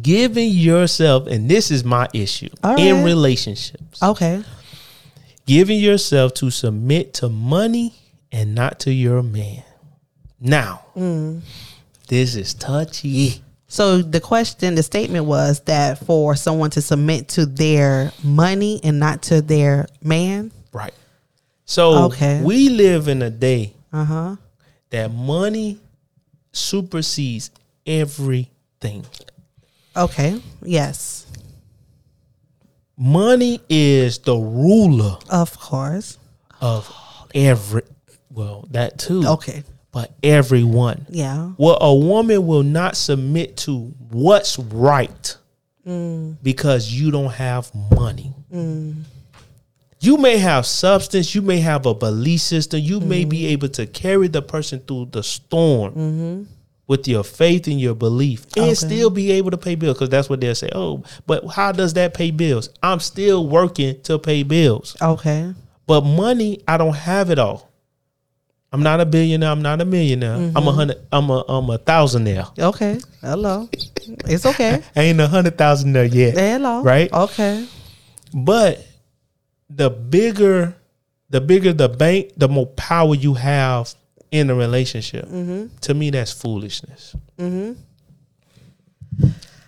S1: Giving yourself, and this is my issue in relationships,
S2: Okay.
S1: giving yourself to submit to money and not to your man. Now,
S2: Mm.
S1: this is touchy.
S2: So the question, the statement was that for someone to submit to their money and not to their man.
S1: Right. So,
S2: Okay.
S1: we live in a day
S2: Uh huh.
S1: that money supersedes everything.
S2: Okay. Yes.
S1: Money is the ruler
S2: Of course.
S1: of every well, that too.
S2: Okay.
S1: But everyone.
S2: Yeah.
S1: Well, a woman will not submit to what's right because you don't have money. You may have substance, you may have a belief system, you may be mm-hmm. able to carry the person through the storm. Mm-hmm. with your faith and your belief and
S2: Okay.
S1: still be able to pay bills because that's what they'll say. Oh, but how does that pay bills? I'm still working to pay bills.
S2: Okay.
S1: But money, I don't have it all. I'm not a billionaire. I'm not a millionaire. I'm
S2: Mm-hmm.
S1: a hundred. I'm a I'm a thousandaire.
S2: Okay. Hello. It's okay.
S1: I ain't a hundred thousandaire yet.
S2: Hello.
S1: Right?
S2: Okay.
S1: But the bigger, the bigger the bank, the more power you have in a relationship. Mm-hmm. To me, that's foolishness. Mm-hmm.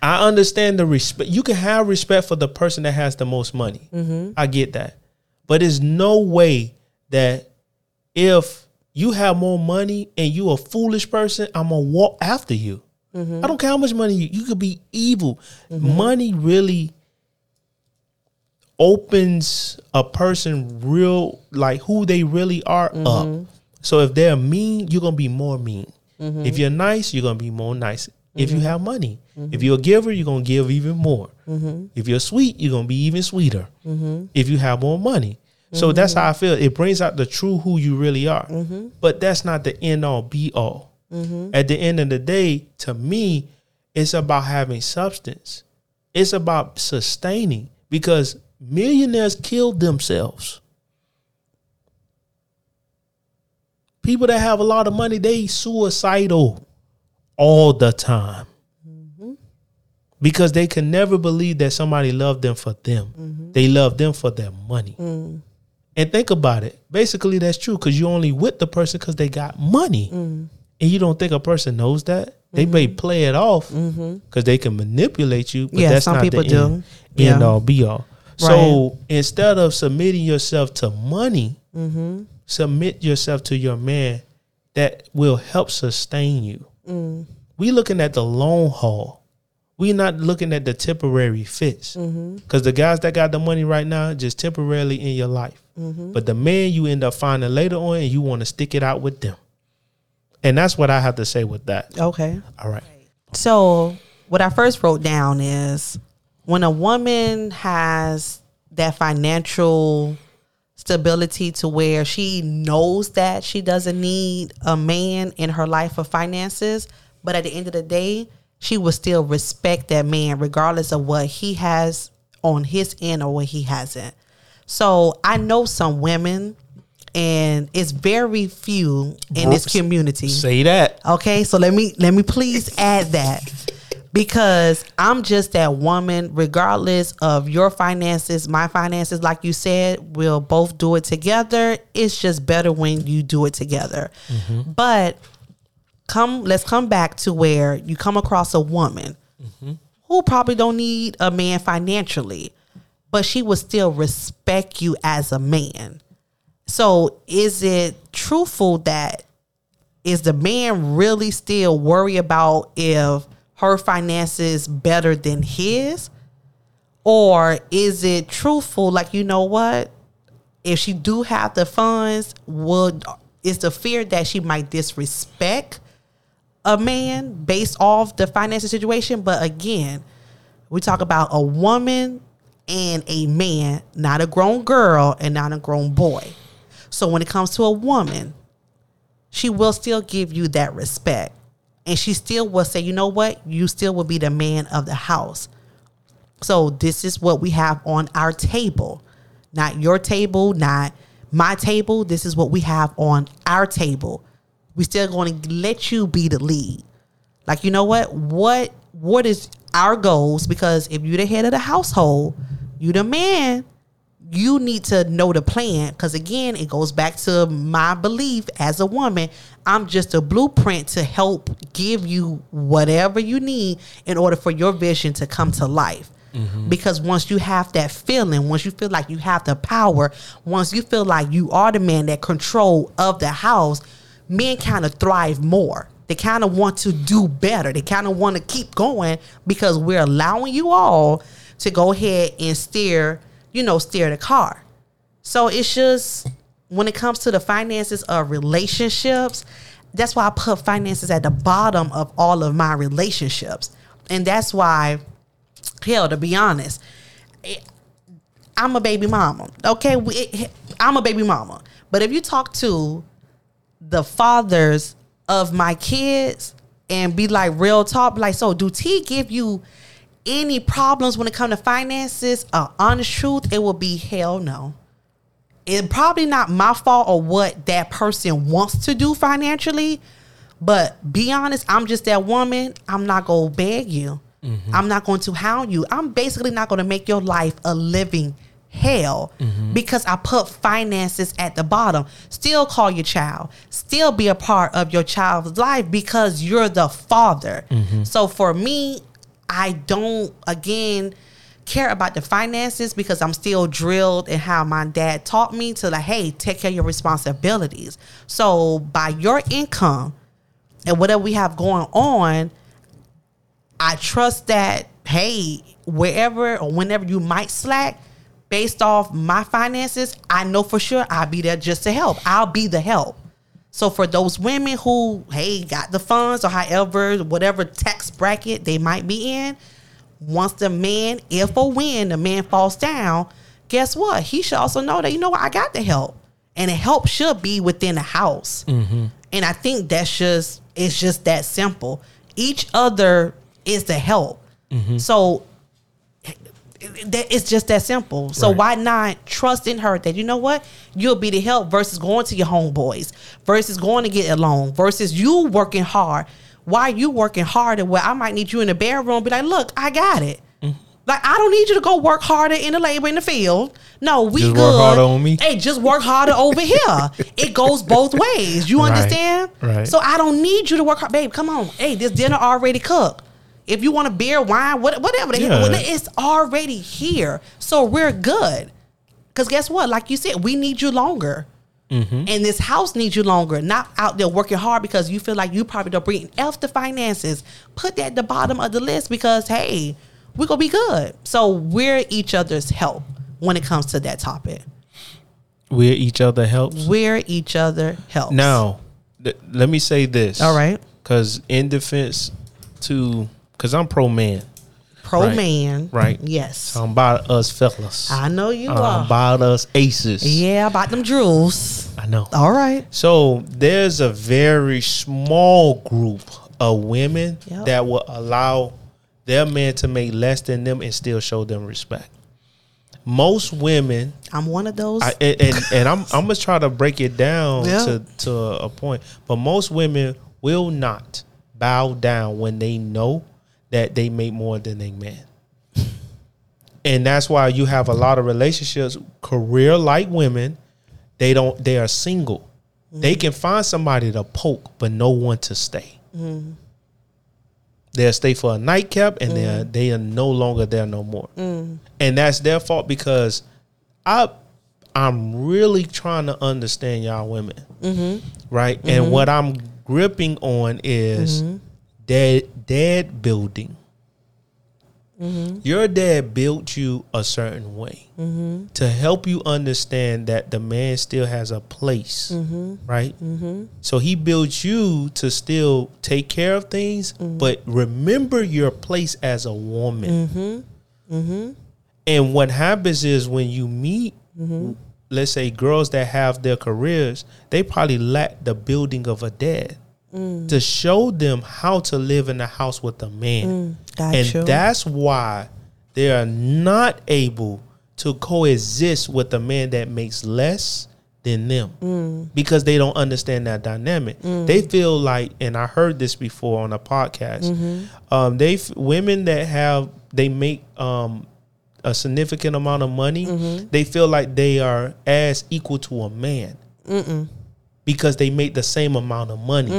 S1: I understand the respect. You can have respect for the person that has the most money. Mm-hmm. I get that, but there's no way that if you have more money and you a foolish person, I'm gonna walk after you. Mm-hmm. I don't care how much money you. You could be evil. Mm-hmm. Money really opens a person real like who they really are up. Mm-hmm. So if they're mean, you're gonna be more mean. If you're nice, you're gonna be more nice. If you have money, if you're a giver, you're gonna give even more. If you're sweet, you're gonna be even sweeter. If you have more money. So that's mm-hmm. how I feel. It brings out the true who you really are. Mm-hmm. But that's not the end all be all. Mm-hmm. At the end of the day, to me, it's about having substance. It's about sustaining because millionaires killed themselves. People that have a lot of money, they suicidal all the time. Because they can never believe that somebody loved them for them. They love them for their money. And think about it. Basically, that's true because you only with the person because they got money. And you don't think a person knows that? They may play it off because they can manipulate you. But
S2: Yeah,
S1: that's
S2: some
S1: not
S2: people
S1: the
S2: do.
S1: End,
S2: Yeah.
S1: end all be all. So instead of submitting yourself to money,
S2: Mm-hmm.
S1: submit yourself to your man that will help sustain you.
S2: Mm.
S1: We looking at the long haul. We not looking at the temporary fits.
S2: Mm-hmm.
S1: Because the guys that got the money right now just temporarily in your life.
S2: Mm-hmm.
S1: But the man you end up finding later on, and you want to stick it out with them. And that's what I have to say with that.
S2: Okay.
S1: All right.
S2: So what I first wrote down is when a woman has that financial stability to where she knows that she doesn't need a man in her life for finances, but at the end of the day, she will still respect that man regardless of what he has on his end or what he hasn't. So I know some women and it's very few in this community.
S1: Say that.
S2: Okay, so let me let me please add that because I'm just that woman, regardless of your finances, my finances. Like you said, we'll both do it together. It's just better when you do it together. Mm-hmm. But come, let's come back to where you come across a woman who probably don't need a man financially, but she will still respect you as a man. So is it truthful that is the man really still worry about if her finances better than his or is it truthful like you know what if she do have the funds would is the fear that she might disrespect a man based off the financial situation but again we talk about a woman and a man not a grown girl and not a grown boy so when it comes to a woman she will still give you that respect. And she still will say, you know what? You still will be the man of the house. So this is what we have on our table. Not your table, not my table. This is what we have on our table. We still going to let you be the lead. Like, you know what? What what is our goals? Because if you're the head of the household, you the man, you need to know the plan because again it goes back to my belief as a woman i'm just a blueprint to help give you whatever you need in order for your vision to come to life mm-hmm. because once you have that feeling once you feel like you have the power once you feel like you are the man that control of the house men kind of thrive more they kind of want to do better they kind of want to keep going because we're allowing you all to go ahead and steer you know, steer the car. So it's just when it comes to the finances of relationships, that's why I put finances at the bottom of all of my relationships. And that's why, hell, to be honest, I'm a baby mama. Okay, I'm a baby mama. But if you talk to the fathers of my kids, and be like real talk. Like, so do T give you any problems when it comes to finances? Uh, honest truth, it will be hell no. It's probably not my fault or what that person wants to do financially, but be honest, I'm just that woman. I'm not gonna beg you. I'm not going to hound you. I'm basically not going to make your life a living hell mm-hmm. because I put finances at the bottom. Still call your child. Still be a part of your child's life because you're the father. Mm-hmm. So for me, I don't again care about the finances because I'm still drilled in how my dad taught me to like, hey, take care of your responsibilities. So by your income and whatever we have going on, I trust that, hey, wherever or whenever you might slack, based off my finances, I know for sure I'll be there just to help. I'll be the help. So for those women who, hey, got the funds or however, whatever tax bracket they might be in, once the man, if or when the man falls down, guess what? He should also know that, you know what, I got the help. And the help should be within the house. Mm-hmm. And I think that's just, it's just that simple. Each other is the help. Mm-hmm. So that it's just that simple. So
S1: Right.
S2: why not trust in her that you know what you'll be the help versus going to your homeboys versus going to get a loan versus you working hard. Why you working harder? Where I might need you in the bedroom, be like, look, I got it.
S1: Mm-hmm.
S2: Like I don't need you to go work harder in the labor in the field. No, we
S1: Just
S2: good.
S1: work harder on me?
S2: Hey, just work harder over here. It goes both ways. You
S1: Right,
S2: understand?
S1: right.
S2: So I don't need you to work hard, babe. Come on. Hey, this dinner already cooked. If you want a beer, wine, what, whatever,
S1: Yeah.
S2: it's already here. So we're good. Because guess what? Like you said, we need you longer.
S1: Mm-hmm.
S2: And this house needs you longer, not out there working hard because you feel like you probably don't bring F the finances. Put that at the bottom of the list because, hey, we're going to be good. So we're each other's help when it comes to that topic.
S1: We're each other helps.
S2: We're each other help.
S1: Now, th- let me say this.
S2: All right.
S1: Because in defense to, because I'm pro man.
S2: Pro
S1: Right.
S2: man.
S1: Right.
S2: Yes.
S1: I'm about us fellas.
S2: I know you
S1: I'm
S2: are.
S1: about us aces.
S2: Yeah, about them jewels.
S1: I know.
S2: All right.
S1: So there's a very small group of women
S2: Yep.
S1: that will allow their man to make less than them and still show them respect. Most women,
S2: I'm one of those.
S1: I, and, and and I'm I'm gonna try to break it down
S2: Yeah.
S1: to to a point, but most women will not bow down when they know that they make more than they man. And that's why you have a lot of relationships, career like women, they don't they are single. They mm-hmm. can find somebody to poke, but no one to stay. Mm-hmm. They'll stay for a nightcap and they're mm-hmm. they are no longer there no more. And that's their fault because I I'm really trying to understand y'all women. Right? And what I'm gripping on is dad dad building. Mm-hmm. Your dad built you a certain way mm-hmm. to help you understand that the man still has a place, mm-hmm. right? So he built you to still take care of things, but remember your place as a woman. And what happens is when you meet, let's say, girls that have their careers, they probably lack the building of a dad Mm. to show them how to live in the house with a man.
S2: Mm, got
S1: and
S2: you.
S1: that's why they are not able to coexist with a man that makes less than them mm. because they don't understand that dynamic. They feel like, and I heard this before on a podcast. Mm-hmm. Um, they women that have they make um, a significant amount of money. Mm-hmm. They feel like they are as equal to a man because they make the same amount of money,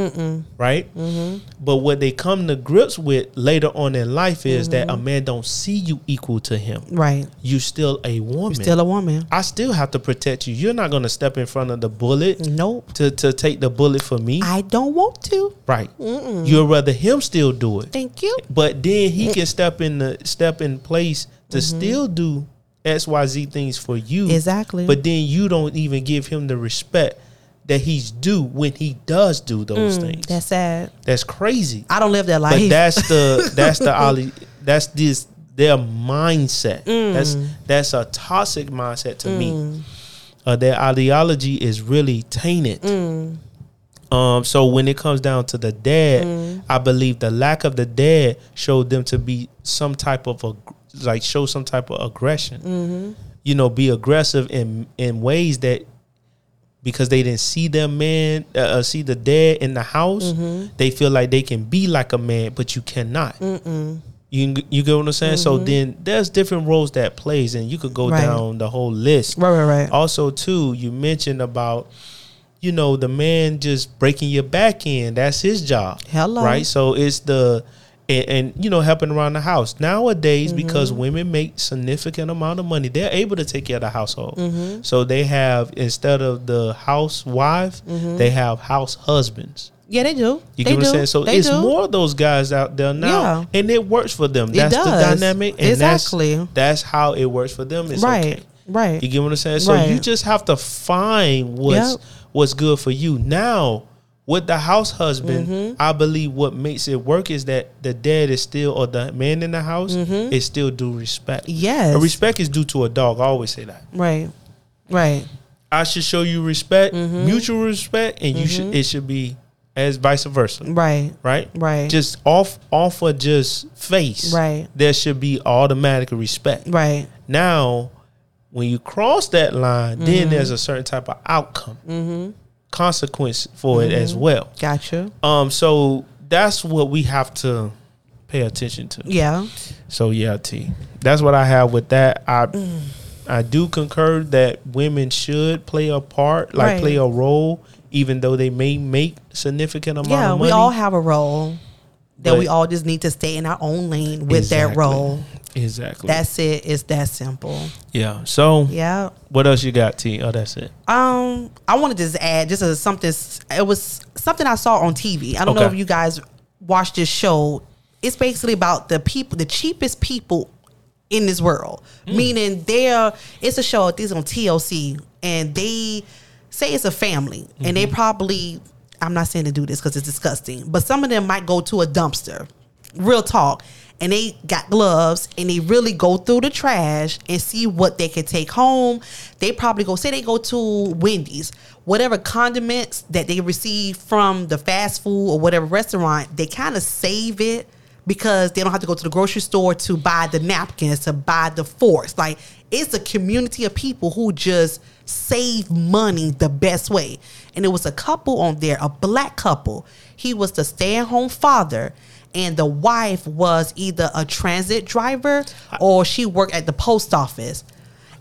S1: right? Mm-hmm. But what they come to grips with later on in life is that mm-hmm. a man don't see you equal to him.
S2: right.
S1: You still a woman.
S2: You're Still a woman.
S1: I still have to protect you. You're not gonna step in front of the bullet
S2: Nope.
S1: to, to take the bullet for me,
S2: I don't want to.
S1: right? You'd rather him still do it,
S2: Thank you.
S1: but then he can step in the step in place to mm-hmm. still do X Y Z things for you,
S2: Exactly.
S1: But then you don't even give him the respect that he's due when he does do those things.
S2: Mm, That's sad.
S1: That's crazy.
S2: I don't live that life.
S1: But that's the that's the Ali that's this their mindset. That's that's a toxic mindset to me. Uh, their ideology is really tainted. Um, so when it comes down to the dad,
S2: Mm-hmm.
S1: I believe the lack of the dad showed them to be some type of a like show some type of aggression.
S2: Mm-hmm.
S1: You know, be aggressive in in ways that because they didn't see their man, uh, uh, see the dad in the house,
S2: Mm-hmm.
S1: they feel like they can be like a man, but you cannot. You you get what I'm saying? So then there's different roles that plays, and you could go
S2: Mm-hmm. Right.
S1: down the whole list.
S2: Right, right, right.
S1: Also, too, you mentioned about you know the man just breaking your back end. That's his job.
S2: Hello.
S1: Right. So it's the and, and you know helping around the house nowadays
S2: Mm-hmm.
S1: because women make significant amount of money. They're able to take care of the household.
S2: Mm-hmm.
S1: So they have instead of the housewife, they have house husbands.
S2: Yeah, they do.
S1: You
S2: they
S1: get what
S2: do.
S1: I'm saying? So
S2: They
S1: it's
S2: do.
S1: more of those guys out there now,
S2: Yeah.
S1: and it works for them.
S2: It
S1: That's the dynamic, and
S2: Exactly.
S1: that's that's how it works for them. It's
S2: right,
S1: okay.
S2: right.
S1: You get what I'm saying? So you just have to find what's
S2: Yep.
S1: what's good for you. Now, with the house husband,
S2: Mm-hmm.
S1: I believe what makes it work is that the dad is still or the man in the house is still due respect.
S2: Mm-hmm. Yes.
S1: And respect is due to a dog. I always say that.
S2: Right, right.
S1: I should show you respect,
S2: Mm-hmm.
S1: mutual respect, and you should it should be as vice versa.
S2: Right,
S1: Right?
S2: right.
S1: Just off off of just face.
S2: Right.
S1: There should be automatic respect.
S2: right.
S1: Now, when you cross that line,
S2: Mm-hmm.
S1: then there's a certain type of outcome, consequence for it
S2: Mm-hmm.
S1: as well.
S2: Gotcha.
S1: Um, so that's what we have to pay attention to.
S2: Yeah.
S1: So yeah, T. That's what I have with that. I
S2: Mm.
S1: I do concur that women should play a part, like
S2: Right.
S1: play a role, even though they may make significant amount
S2: Yeah,
S1: of money.
S2: we all have a role that
S1: But-
S2: we all just need to stay in our own lane with that role.
S1: Exactly.
S2: That's it. It's that simple.
S1: yeah. So
S2: Yeah.
S1: what else you got, T? Oh, that's it.
S2: Um, I want to just add just as something. It was something I saw on TV. I don't know if you guys watched this show. It's basically about the people, the cheapest people in this world. Meaning, they're it's a show. This on TLC, and they say it's a family, and they probably. I'm not saying to do this because it's disgusting, but some of them might go to a dumpster. Real talk. And they got gloves and they really go through the trash and see what they can take home. They probably go, say they go to Wendy's, whatever condiments that they receive from the fast food or whatever restaurant, they kind of save it because they don't have to go to the grocery store to buy the napkins, to buy the forks. Like it's a community of people who just save money the best way. And it was a couple on there, a black couple. He was the stay-at-home father. And the wife was either a transit driver or she worked at the post office.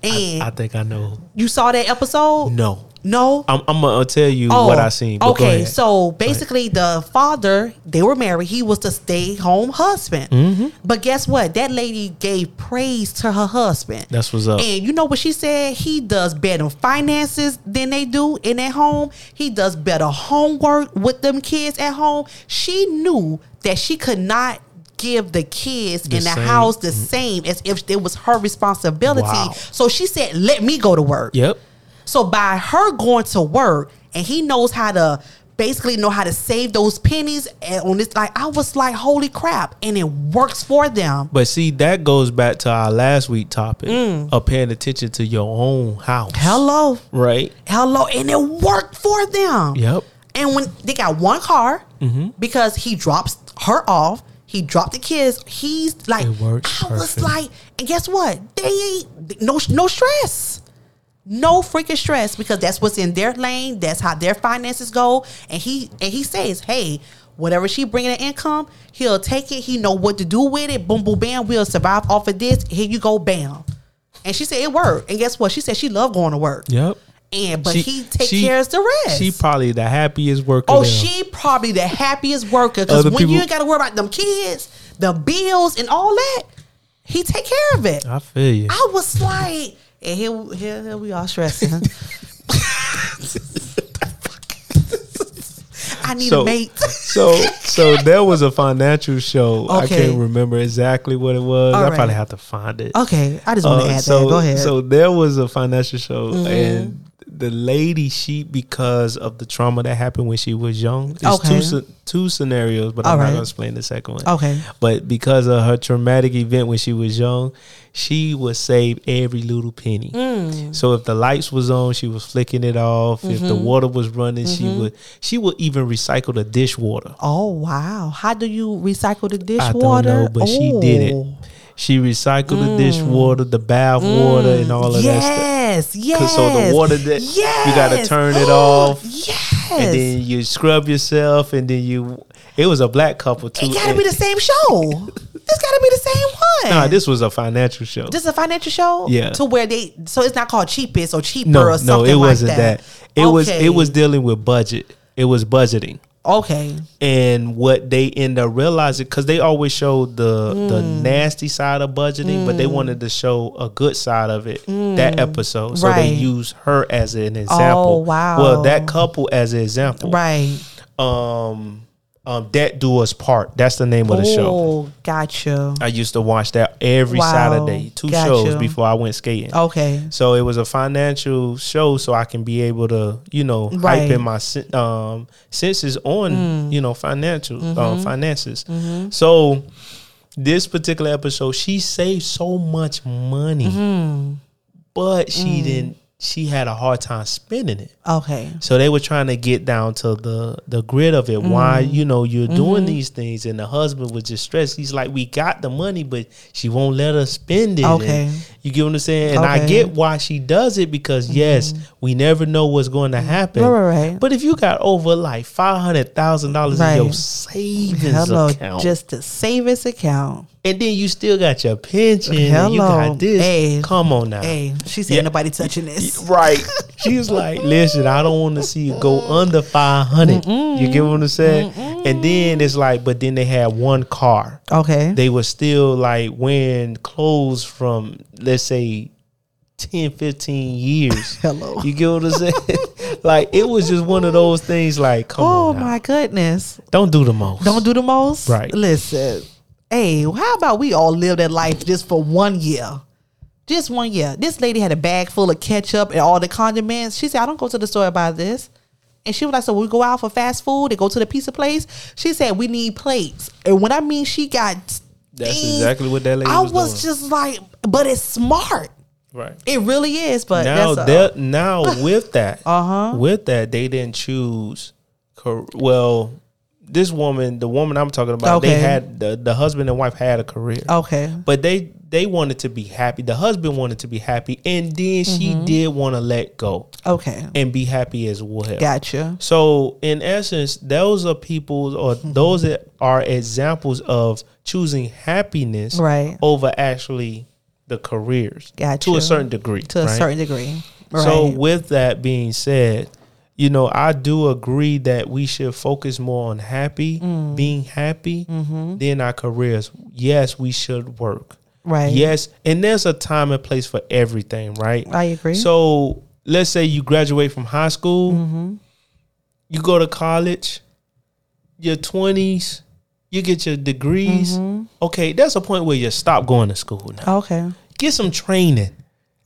S2: And
S1: I think I know.
S2: you saw that episode?
S1: No.
S2: No?
S1: I'm, I'm gonna tell you what I seen.
S2: Oh, Okay, so basically, the father they were married. He was the stay-home husband.
S1: Mm-hmm.
S2: But guess what? That lady gave praise to her husband.
S1: That's what's up.
S2: And you know what she said? He does better finances than they do in at home. He does better homework with them kids at home. She knew that she could not give the kids
S1: The
S2: in the
S1: same- Mm-hmm.
S2: house the same as if it was her responsibility.
S1: Wow.
S2: So she said, "Let me go to work."
S1: Yep.
S2: So by her going to work and he knows how to basically know how to save those pennies and on this like I was like holy crap and it works for them.
S1: But see, that goes back to our last week topic of paying attention to your own house.
S2: Mm. Hello.
S1: Right.
S2: Hello and it worked for them.
S1: Yep.
S2: And when they got one car
S1: Mm-hmm.
S2: because he drops her off, he dropped the kids. He's like, I was like, and guess what? They ain't no no stress. No freaking stress because that's what's in their lane. That's how their finances go. And he and he says, hey, whatever she bringing in income, he'll take it. He know what to do with it. Boom, boom, bam. We'll survive off of this. Here you go, bam. And she said it worked. And guess what? She said she loved going to work.
S1: Yep.
S2: And but
S1: She-
S2: he take
S1: she-
S2: care of the rest.
S1: She probably the happiest worker.
S2: Oh, she probably the happiest worker because when
S1: people-
S2: you ain't got to worry about them kids, the bills, and all that, he take care of it.
S1: I feel you.
S2: I was like, and here, here, here we all stressing. I need
S1: So-
S2: a mate.
S1: so so there was a financial show. I can't remember exactly what it was.
S2: All
S1: I
S2: right.
S1: probably have to find it.
S2: okay, I just want to
S1: Uh,
S2: add
S1: so,
S2: that. Go ahead. Mm-hmm.
S1: So there was a financial show, and the lady she because of the trauma that happened when she was young. It's
S2: Okay.
S1: two two scenarios, but I'm
S2: All
S1: not gonna explain the second one.
S2: Okay.
S1: But because of her traumatic event when she was young, she would save every little penny.
S2: Mm.
S1: So if the lights was on, she was flicking it off. If
S2: Mm-hmm.
S1: the water was running, she would she would even recycle the dishwater.
S2: Oh wow! How do you recycle the
S1: I
S2: dishwater?
S1: don't know, but she did it.
S2: Oh.
S1: She recycled the dishwater, the bath water, and all of that stuff.
S2: Yes, yes.
S1: So the water that
S2: yes.
S1: you gotta turn it off,
S2: Yes.
S1: and then you scrub yourself, and then you. It was a black couple too.
S2: it gotta
S1: and-
S2: be the same show. this gotta be the same one.
S1: Nah, this was a financial show.
S2: This is a financial show.
S1: Yeah.
S2: To where they so it's not called cheapest or cheaper
S1: no,
S2: or something like that.
S1: no, it
S2: like
S1: wasn't that. It was
S2: Okay.
S1: it was dealing with budget. It was budgeting.
S2: Okay.
S1: and what they end up realizing because they always showed the the
S2: Mm.
S1: nasty side of budgeting but they wanted to show a good side of it that episode so they
S2: Mm.
S1: Use her as an example
S2: Oh, wow.
S1: well that couple as an example
S2: Right.
S1: um um debt do us part that's the name of the show
S2: Oh, gotcha.
S1: i used to watch that every
S2: Wow.
S1: saturday two
S2: Gotcha.
S1: shows before i went skating
S2: Okay.
S1: so it was a financial show, so I can be able to, you know,
S2: Right.
S1: hype in my um, senses on,
S2: Mm.
S1: you know, financial
S2: Mm-hmm.
S1: um, finances. So this particular episode, she saved so much money,
S2: Mm-hmm.
S1: but
S2: Mm.
S1: she didn't. She had a hard time spending it.
S2: Okay.
S1: So they were trying to get down to the the grid of it. Why
S2: Mm.
S1: you know you're doing
S2: Mm-hmm.
S1: these things, and the husband was just stressed. He's like, we got the money, but she won't let us spend it.
S2: Okay.
S1: And you get what I'm saying? And I
S2: Okay. Mm-hmm.
S1: get why she does it because yes, we never know what's going to happen.
S2: Right, right.
S1: But if you got over like five hundred thousand dollars in your savings
S2: Hello,
S1: account,
S2: just a savings account.
S1: and then you still got your pension, and you got this.
S2: Hey.
S1: Come on now.
S2: Hey, she said
S1: Yeah.
S2: nobody touching this.
S1: Right. She's like, listen, I don't want to see you go under 500. You get what I'm saying? And then it's like, but then they had one car.
S2: Okay.
S1: They were still like wearing clothes from, let's say, 10, 15 years.
S2: Hello.
S1: You get what I'm saying? like, it was just one of those things like, come
S2: oh
S1: on. now.
S2: my goodness.
S1: Don't do the most.
S2: Don't do the most.
S1: Right.
S2: Listen. Hey, how about we all live that life just for one year? Just one year. This lady had a bag full of ketchup and all the condiments. She said, I don't go to the store to buy this. And she was like, So we go out for fast food and go to the pizza place. She said, We need plates. And when I mean she got
S1: That's
S2: things,
S1: exactly what that lady
S2: I
S1: was
S2: was
S1: doing.
S2: just like, but it's smart.
S1: Right.
S2: It really is. But
S1: now
S2: that's a-
S1: now with that
S2: Uh-huh.
S1: with that they didn't choose cor- well this woman the woman i'm talking about they had the, the husband and wife had a career
S2: okay.
S1: but they they wanted to be happy the husband wanted to be happy and then she
S2: Mm-hmm.
S1: did want to let go
S2: Okay.
S1: and be happy as well
S2: Gotcha.
S1: so in essence those are people or those that are examples of choosing happiness
S2: Right.
S1: over actually the careers to
S2: Gotcha.
S1: a certain degree
S2: To a
S1: right?
S2: certain degree. Right.
S1: So with that being said, you know, I do agree that we should focus more on happy,
S2: Mm.
S1: being happy,
S2: Mm-hmm.
S1: than our careers. Yes, we should work.
S2: right.
S1: Yes, and there's a time and place for everything, right?
S2: I agree.
S1: So let's say you graduate from high school,
S2: Mm-hmm.
S1: you go to college, your twenties, you get your degrees.
S2: Mm-hmm.
S1: Okay, that's a point where you stop going to school now.
S2: okay.
S1: Get some training.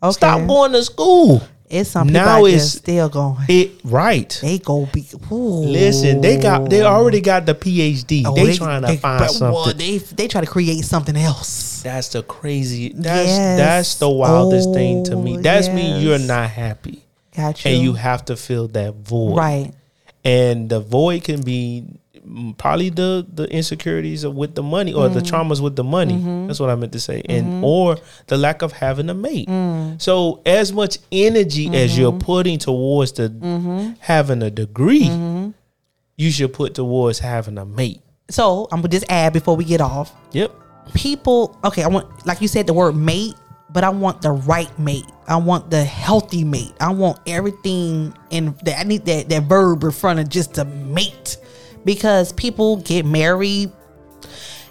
S2: Okay.
S1: Stop going to school.
S2: It's some
S1: Now it's-
S2: still going.
S1: It right.
S2: They go be. Ooh.
S1: Listen, they got they already got the PhD.
S2: Oh,
S1: they, trying to
S2: they-
S1: find
S2: but,
S1: something.
S2: well, they they try to create something else.
S1: that's the crazy. That's
S2: Yes.
S1: that's the wildest thing to me.
S2: Oh,
S1: That's mean you're not happy,
S2: Gotcha.
S1: and you have to fill that void.
S2: right.
S1: And the void can be probably the the insecurities with the money or
S2: Mm.
S1: the traumas with the money.
S2: Mm-hmm.
S1: That's what I meant to say, and or the lack of having a mate.
S2: Mm.
S1: So as much energy as you're
S2: Mm-hmm.
S1: putting towards the having a degree,
S2: Mm-hmm.
S1: you should put towards having a mate.
S2: So I'm gonna just add before we get off.
S1: Yep.
S2: People, okay, I want like you said the word mate, but I want the right mate. I want the healthy mate. I want everything in that. I need that that verb in front of just a mate, because people get married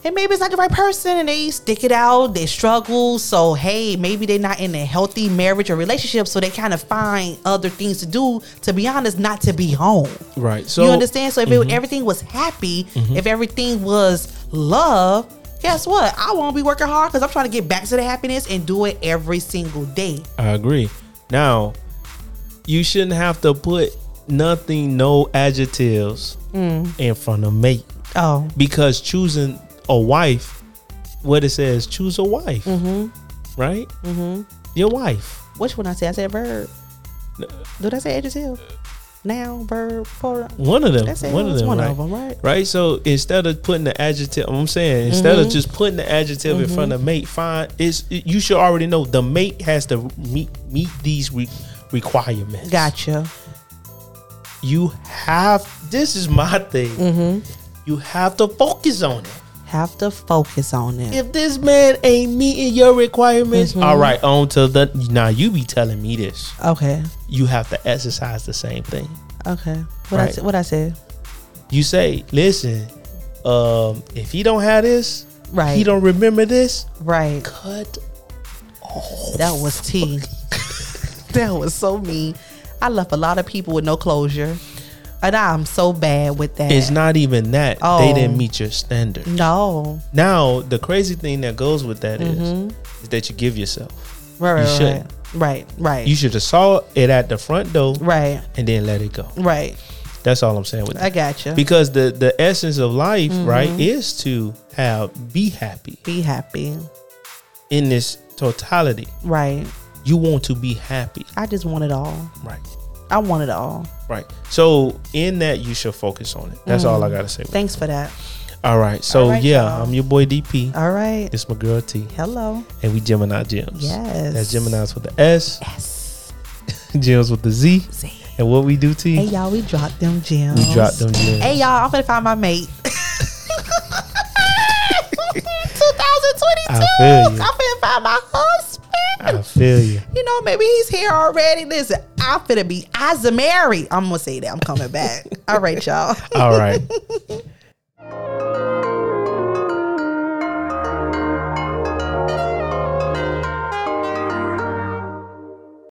S2: and maybe it's not the right person and they stick it out, they struggle. So, hey, maybe they're not in a healthy marriage or relationship. So they kind of find other things to do, to be honest, not to be home.
S1: Right. So
S2: you understand? So if it, mm-hmm. everything was happy, mm-hmm. if everything was love, guess what? I won't be working hard because I'm trying to get back to the happiness and do it every single day.
S1: I agree. Now, you shouldn't have to put nothing, no adjectives in front of mate
S2: Oh,
S1: because choosing a wife, what it says, choose a wife, right?
S2: mm-hmm.
S1: Your wife.
S2: Which one I say? I said verb. Did I say adjective? Noun, verb, plural.
S1: One of them.
S2: That's it.
S1: One of them.
S2: one
S1: right?
S2: of them, right?
S1: Right. So instead of putting the adjective, I'm saying instead of
S2: Mhm.
S1: just putting the adjective in front of mate, fine. It's you should already know the mate has to meet meet these re- requirements.
S2: Gotcha.
S1: You have. This is my thing.
S2: Mm-hmm.
S1: You have to focus on it.
S2: Have to focus on it.
S1: If this man ain't meeting your requirements,
S2: Mhm.
S1: all right, on to the. Now you be telling me this.
S2: Okay.
S1: You have to exercise the same thing.
S2: Okay. What I
S1: Right.
S2: say? What I said?
S1: You say, listen, um, if he don't have this,
S2: Right.
S1: he don't remember this.
S2: Right.
S1: Cut.
S2: That was tea. that was so mean. I left a lot of people with no closure, and I'm so bad with that.
S1: It's not even that they
S2: Oh.
S1: didn't meet your standard.
S2: No.
S1: Now the crazy thing that goes with that is
S2: Mhm.
S1: is that you give yourself.
S2: Right. Right.
S1: You
S2: right.
S1: shouldn't.
S2: Right. Right.
S1: You should have saw it at the front door
S2: right.
S1: and then let it go.
S2: Right.
S1: That's all I'm saying with that.
S2: I
S1: that.
S2: gotcha.
S1: Because the the essence of life, right,
S2: Mhm.
S1: is to have be happy
S2: Be happy.
S1: in this totality.
S2: Right.
S1: You want to be happy,
S2: I just want it all.
S1: right?
S2: I want it all.
S1: Right. So in that, you should focus on it. That's all I mm. gotta say.
S2: Thanks for that.
S1: All right. So
S2: All right,
S1: yeah,
S2: y'all.
S1: I'm your boy DP.
S2: All right.
S1: It's my girl T,
S2: Hello.
S1: and we Gemini Gems.
S2: Yes.
S1: That's Gemini's with the S,
S2: Yes.
S1: Gems with the Z.
S2: See.
S1: And what we do, T?
S2: Hey y'all, we dropped them gems.
S1: we drop them gems.
S2: Hey y'all, I'm gonna find my mate. 2022. I'm finna find my husband.
S1: I feel you.
S2: You know, maybe he's here already. Listen, I'm finna be as a Isamari. I'm gonna say that. I'm coming back. All right, y'all.
S1: All right.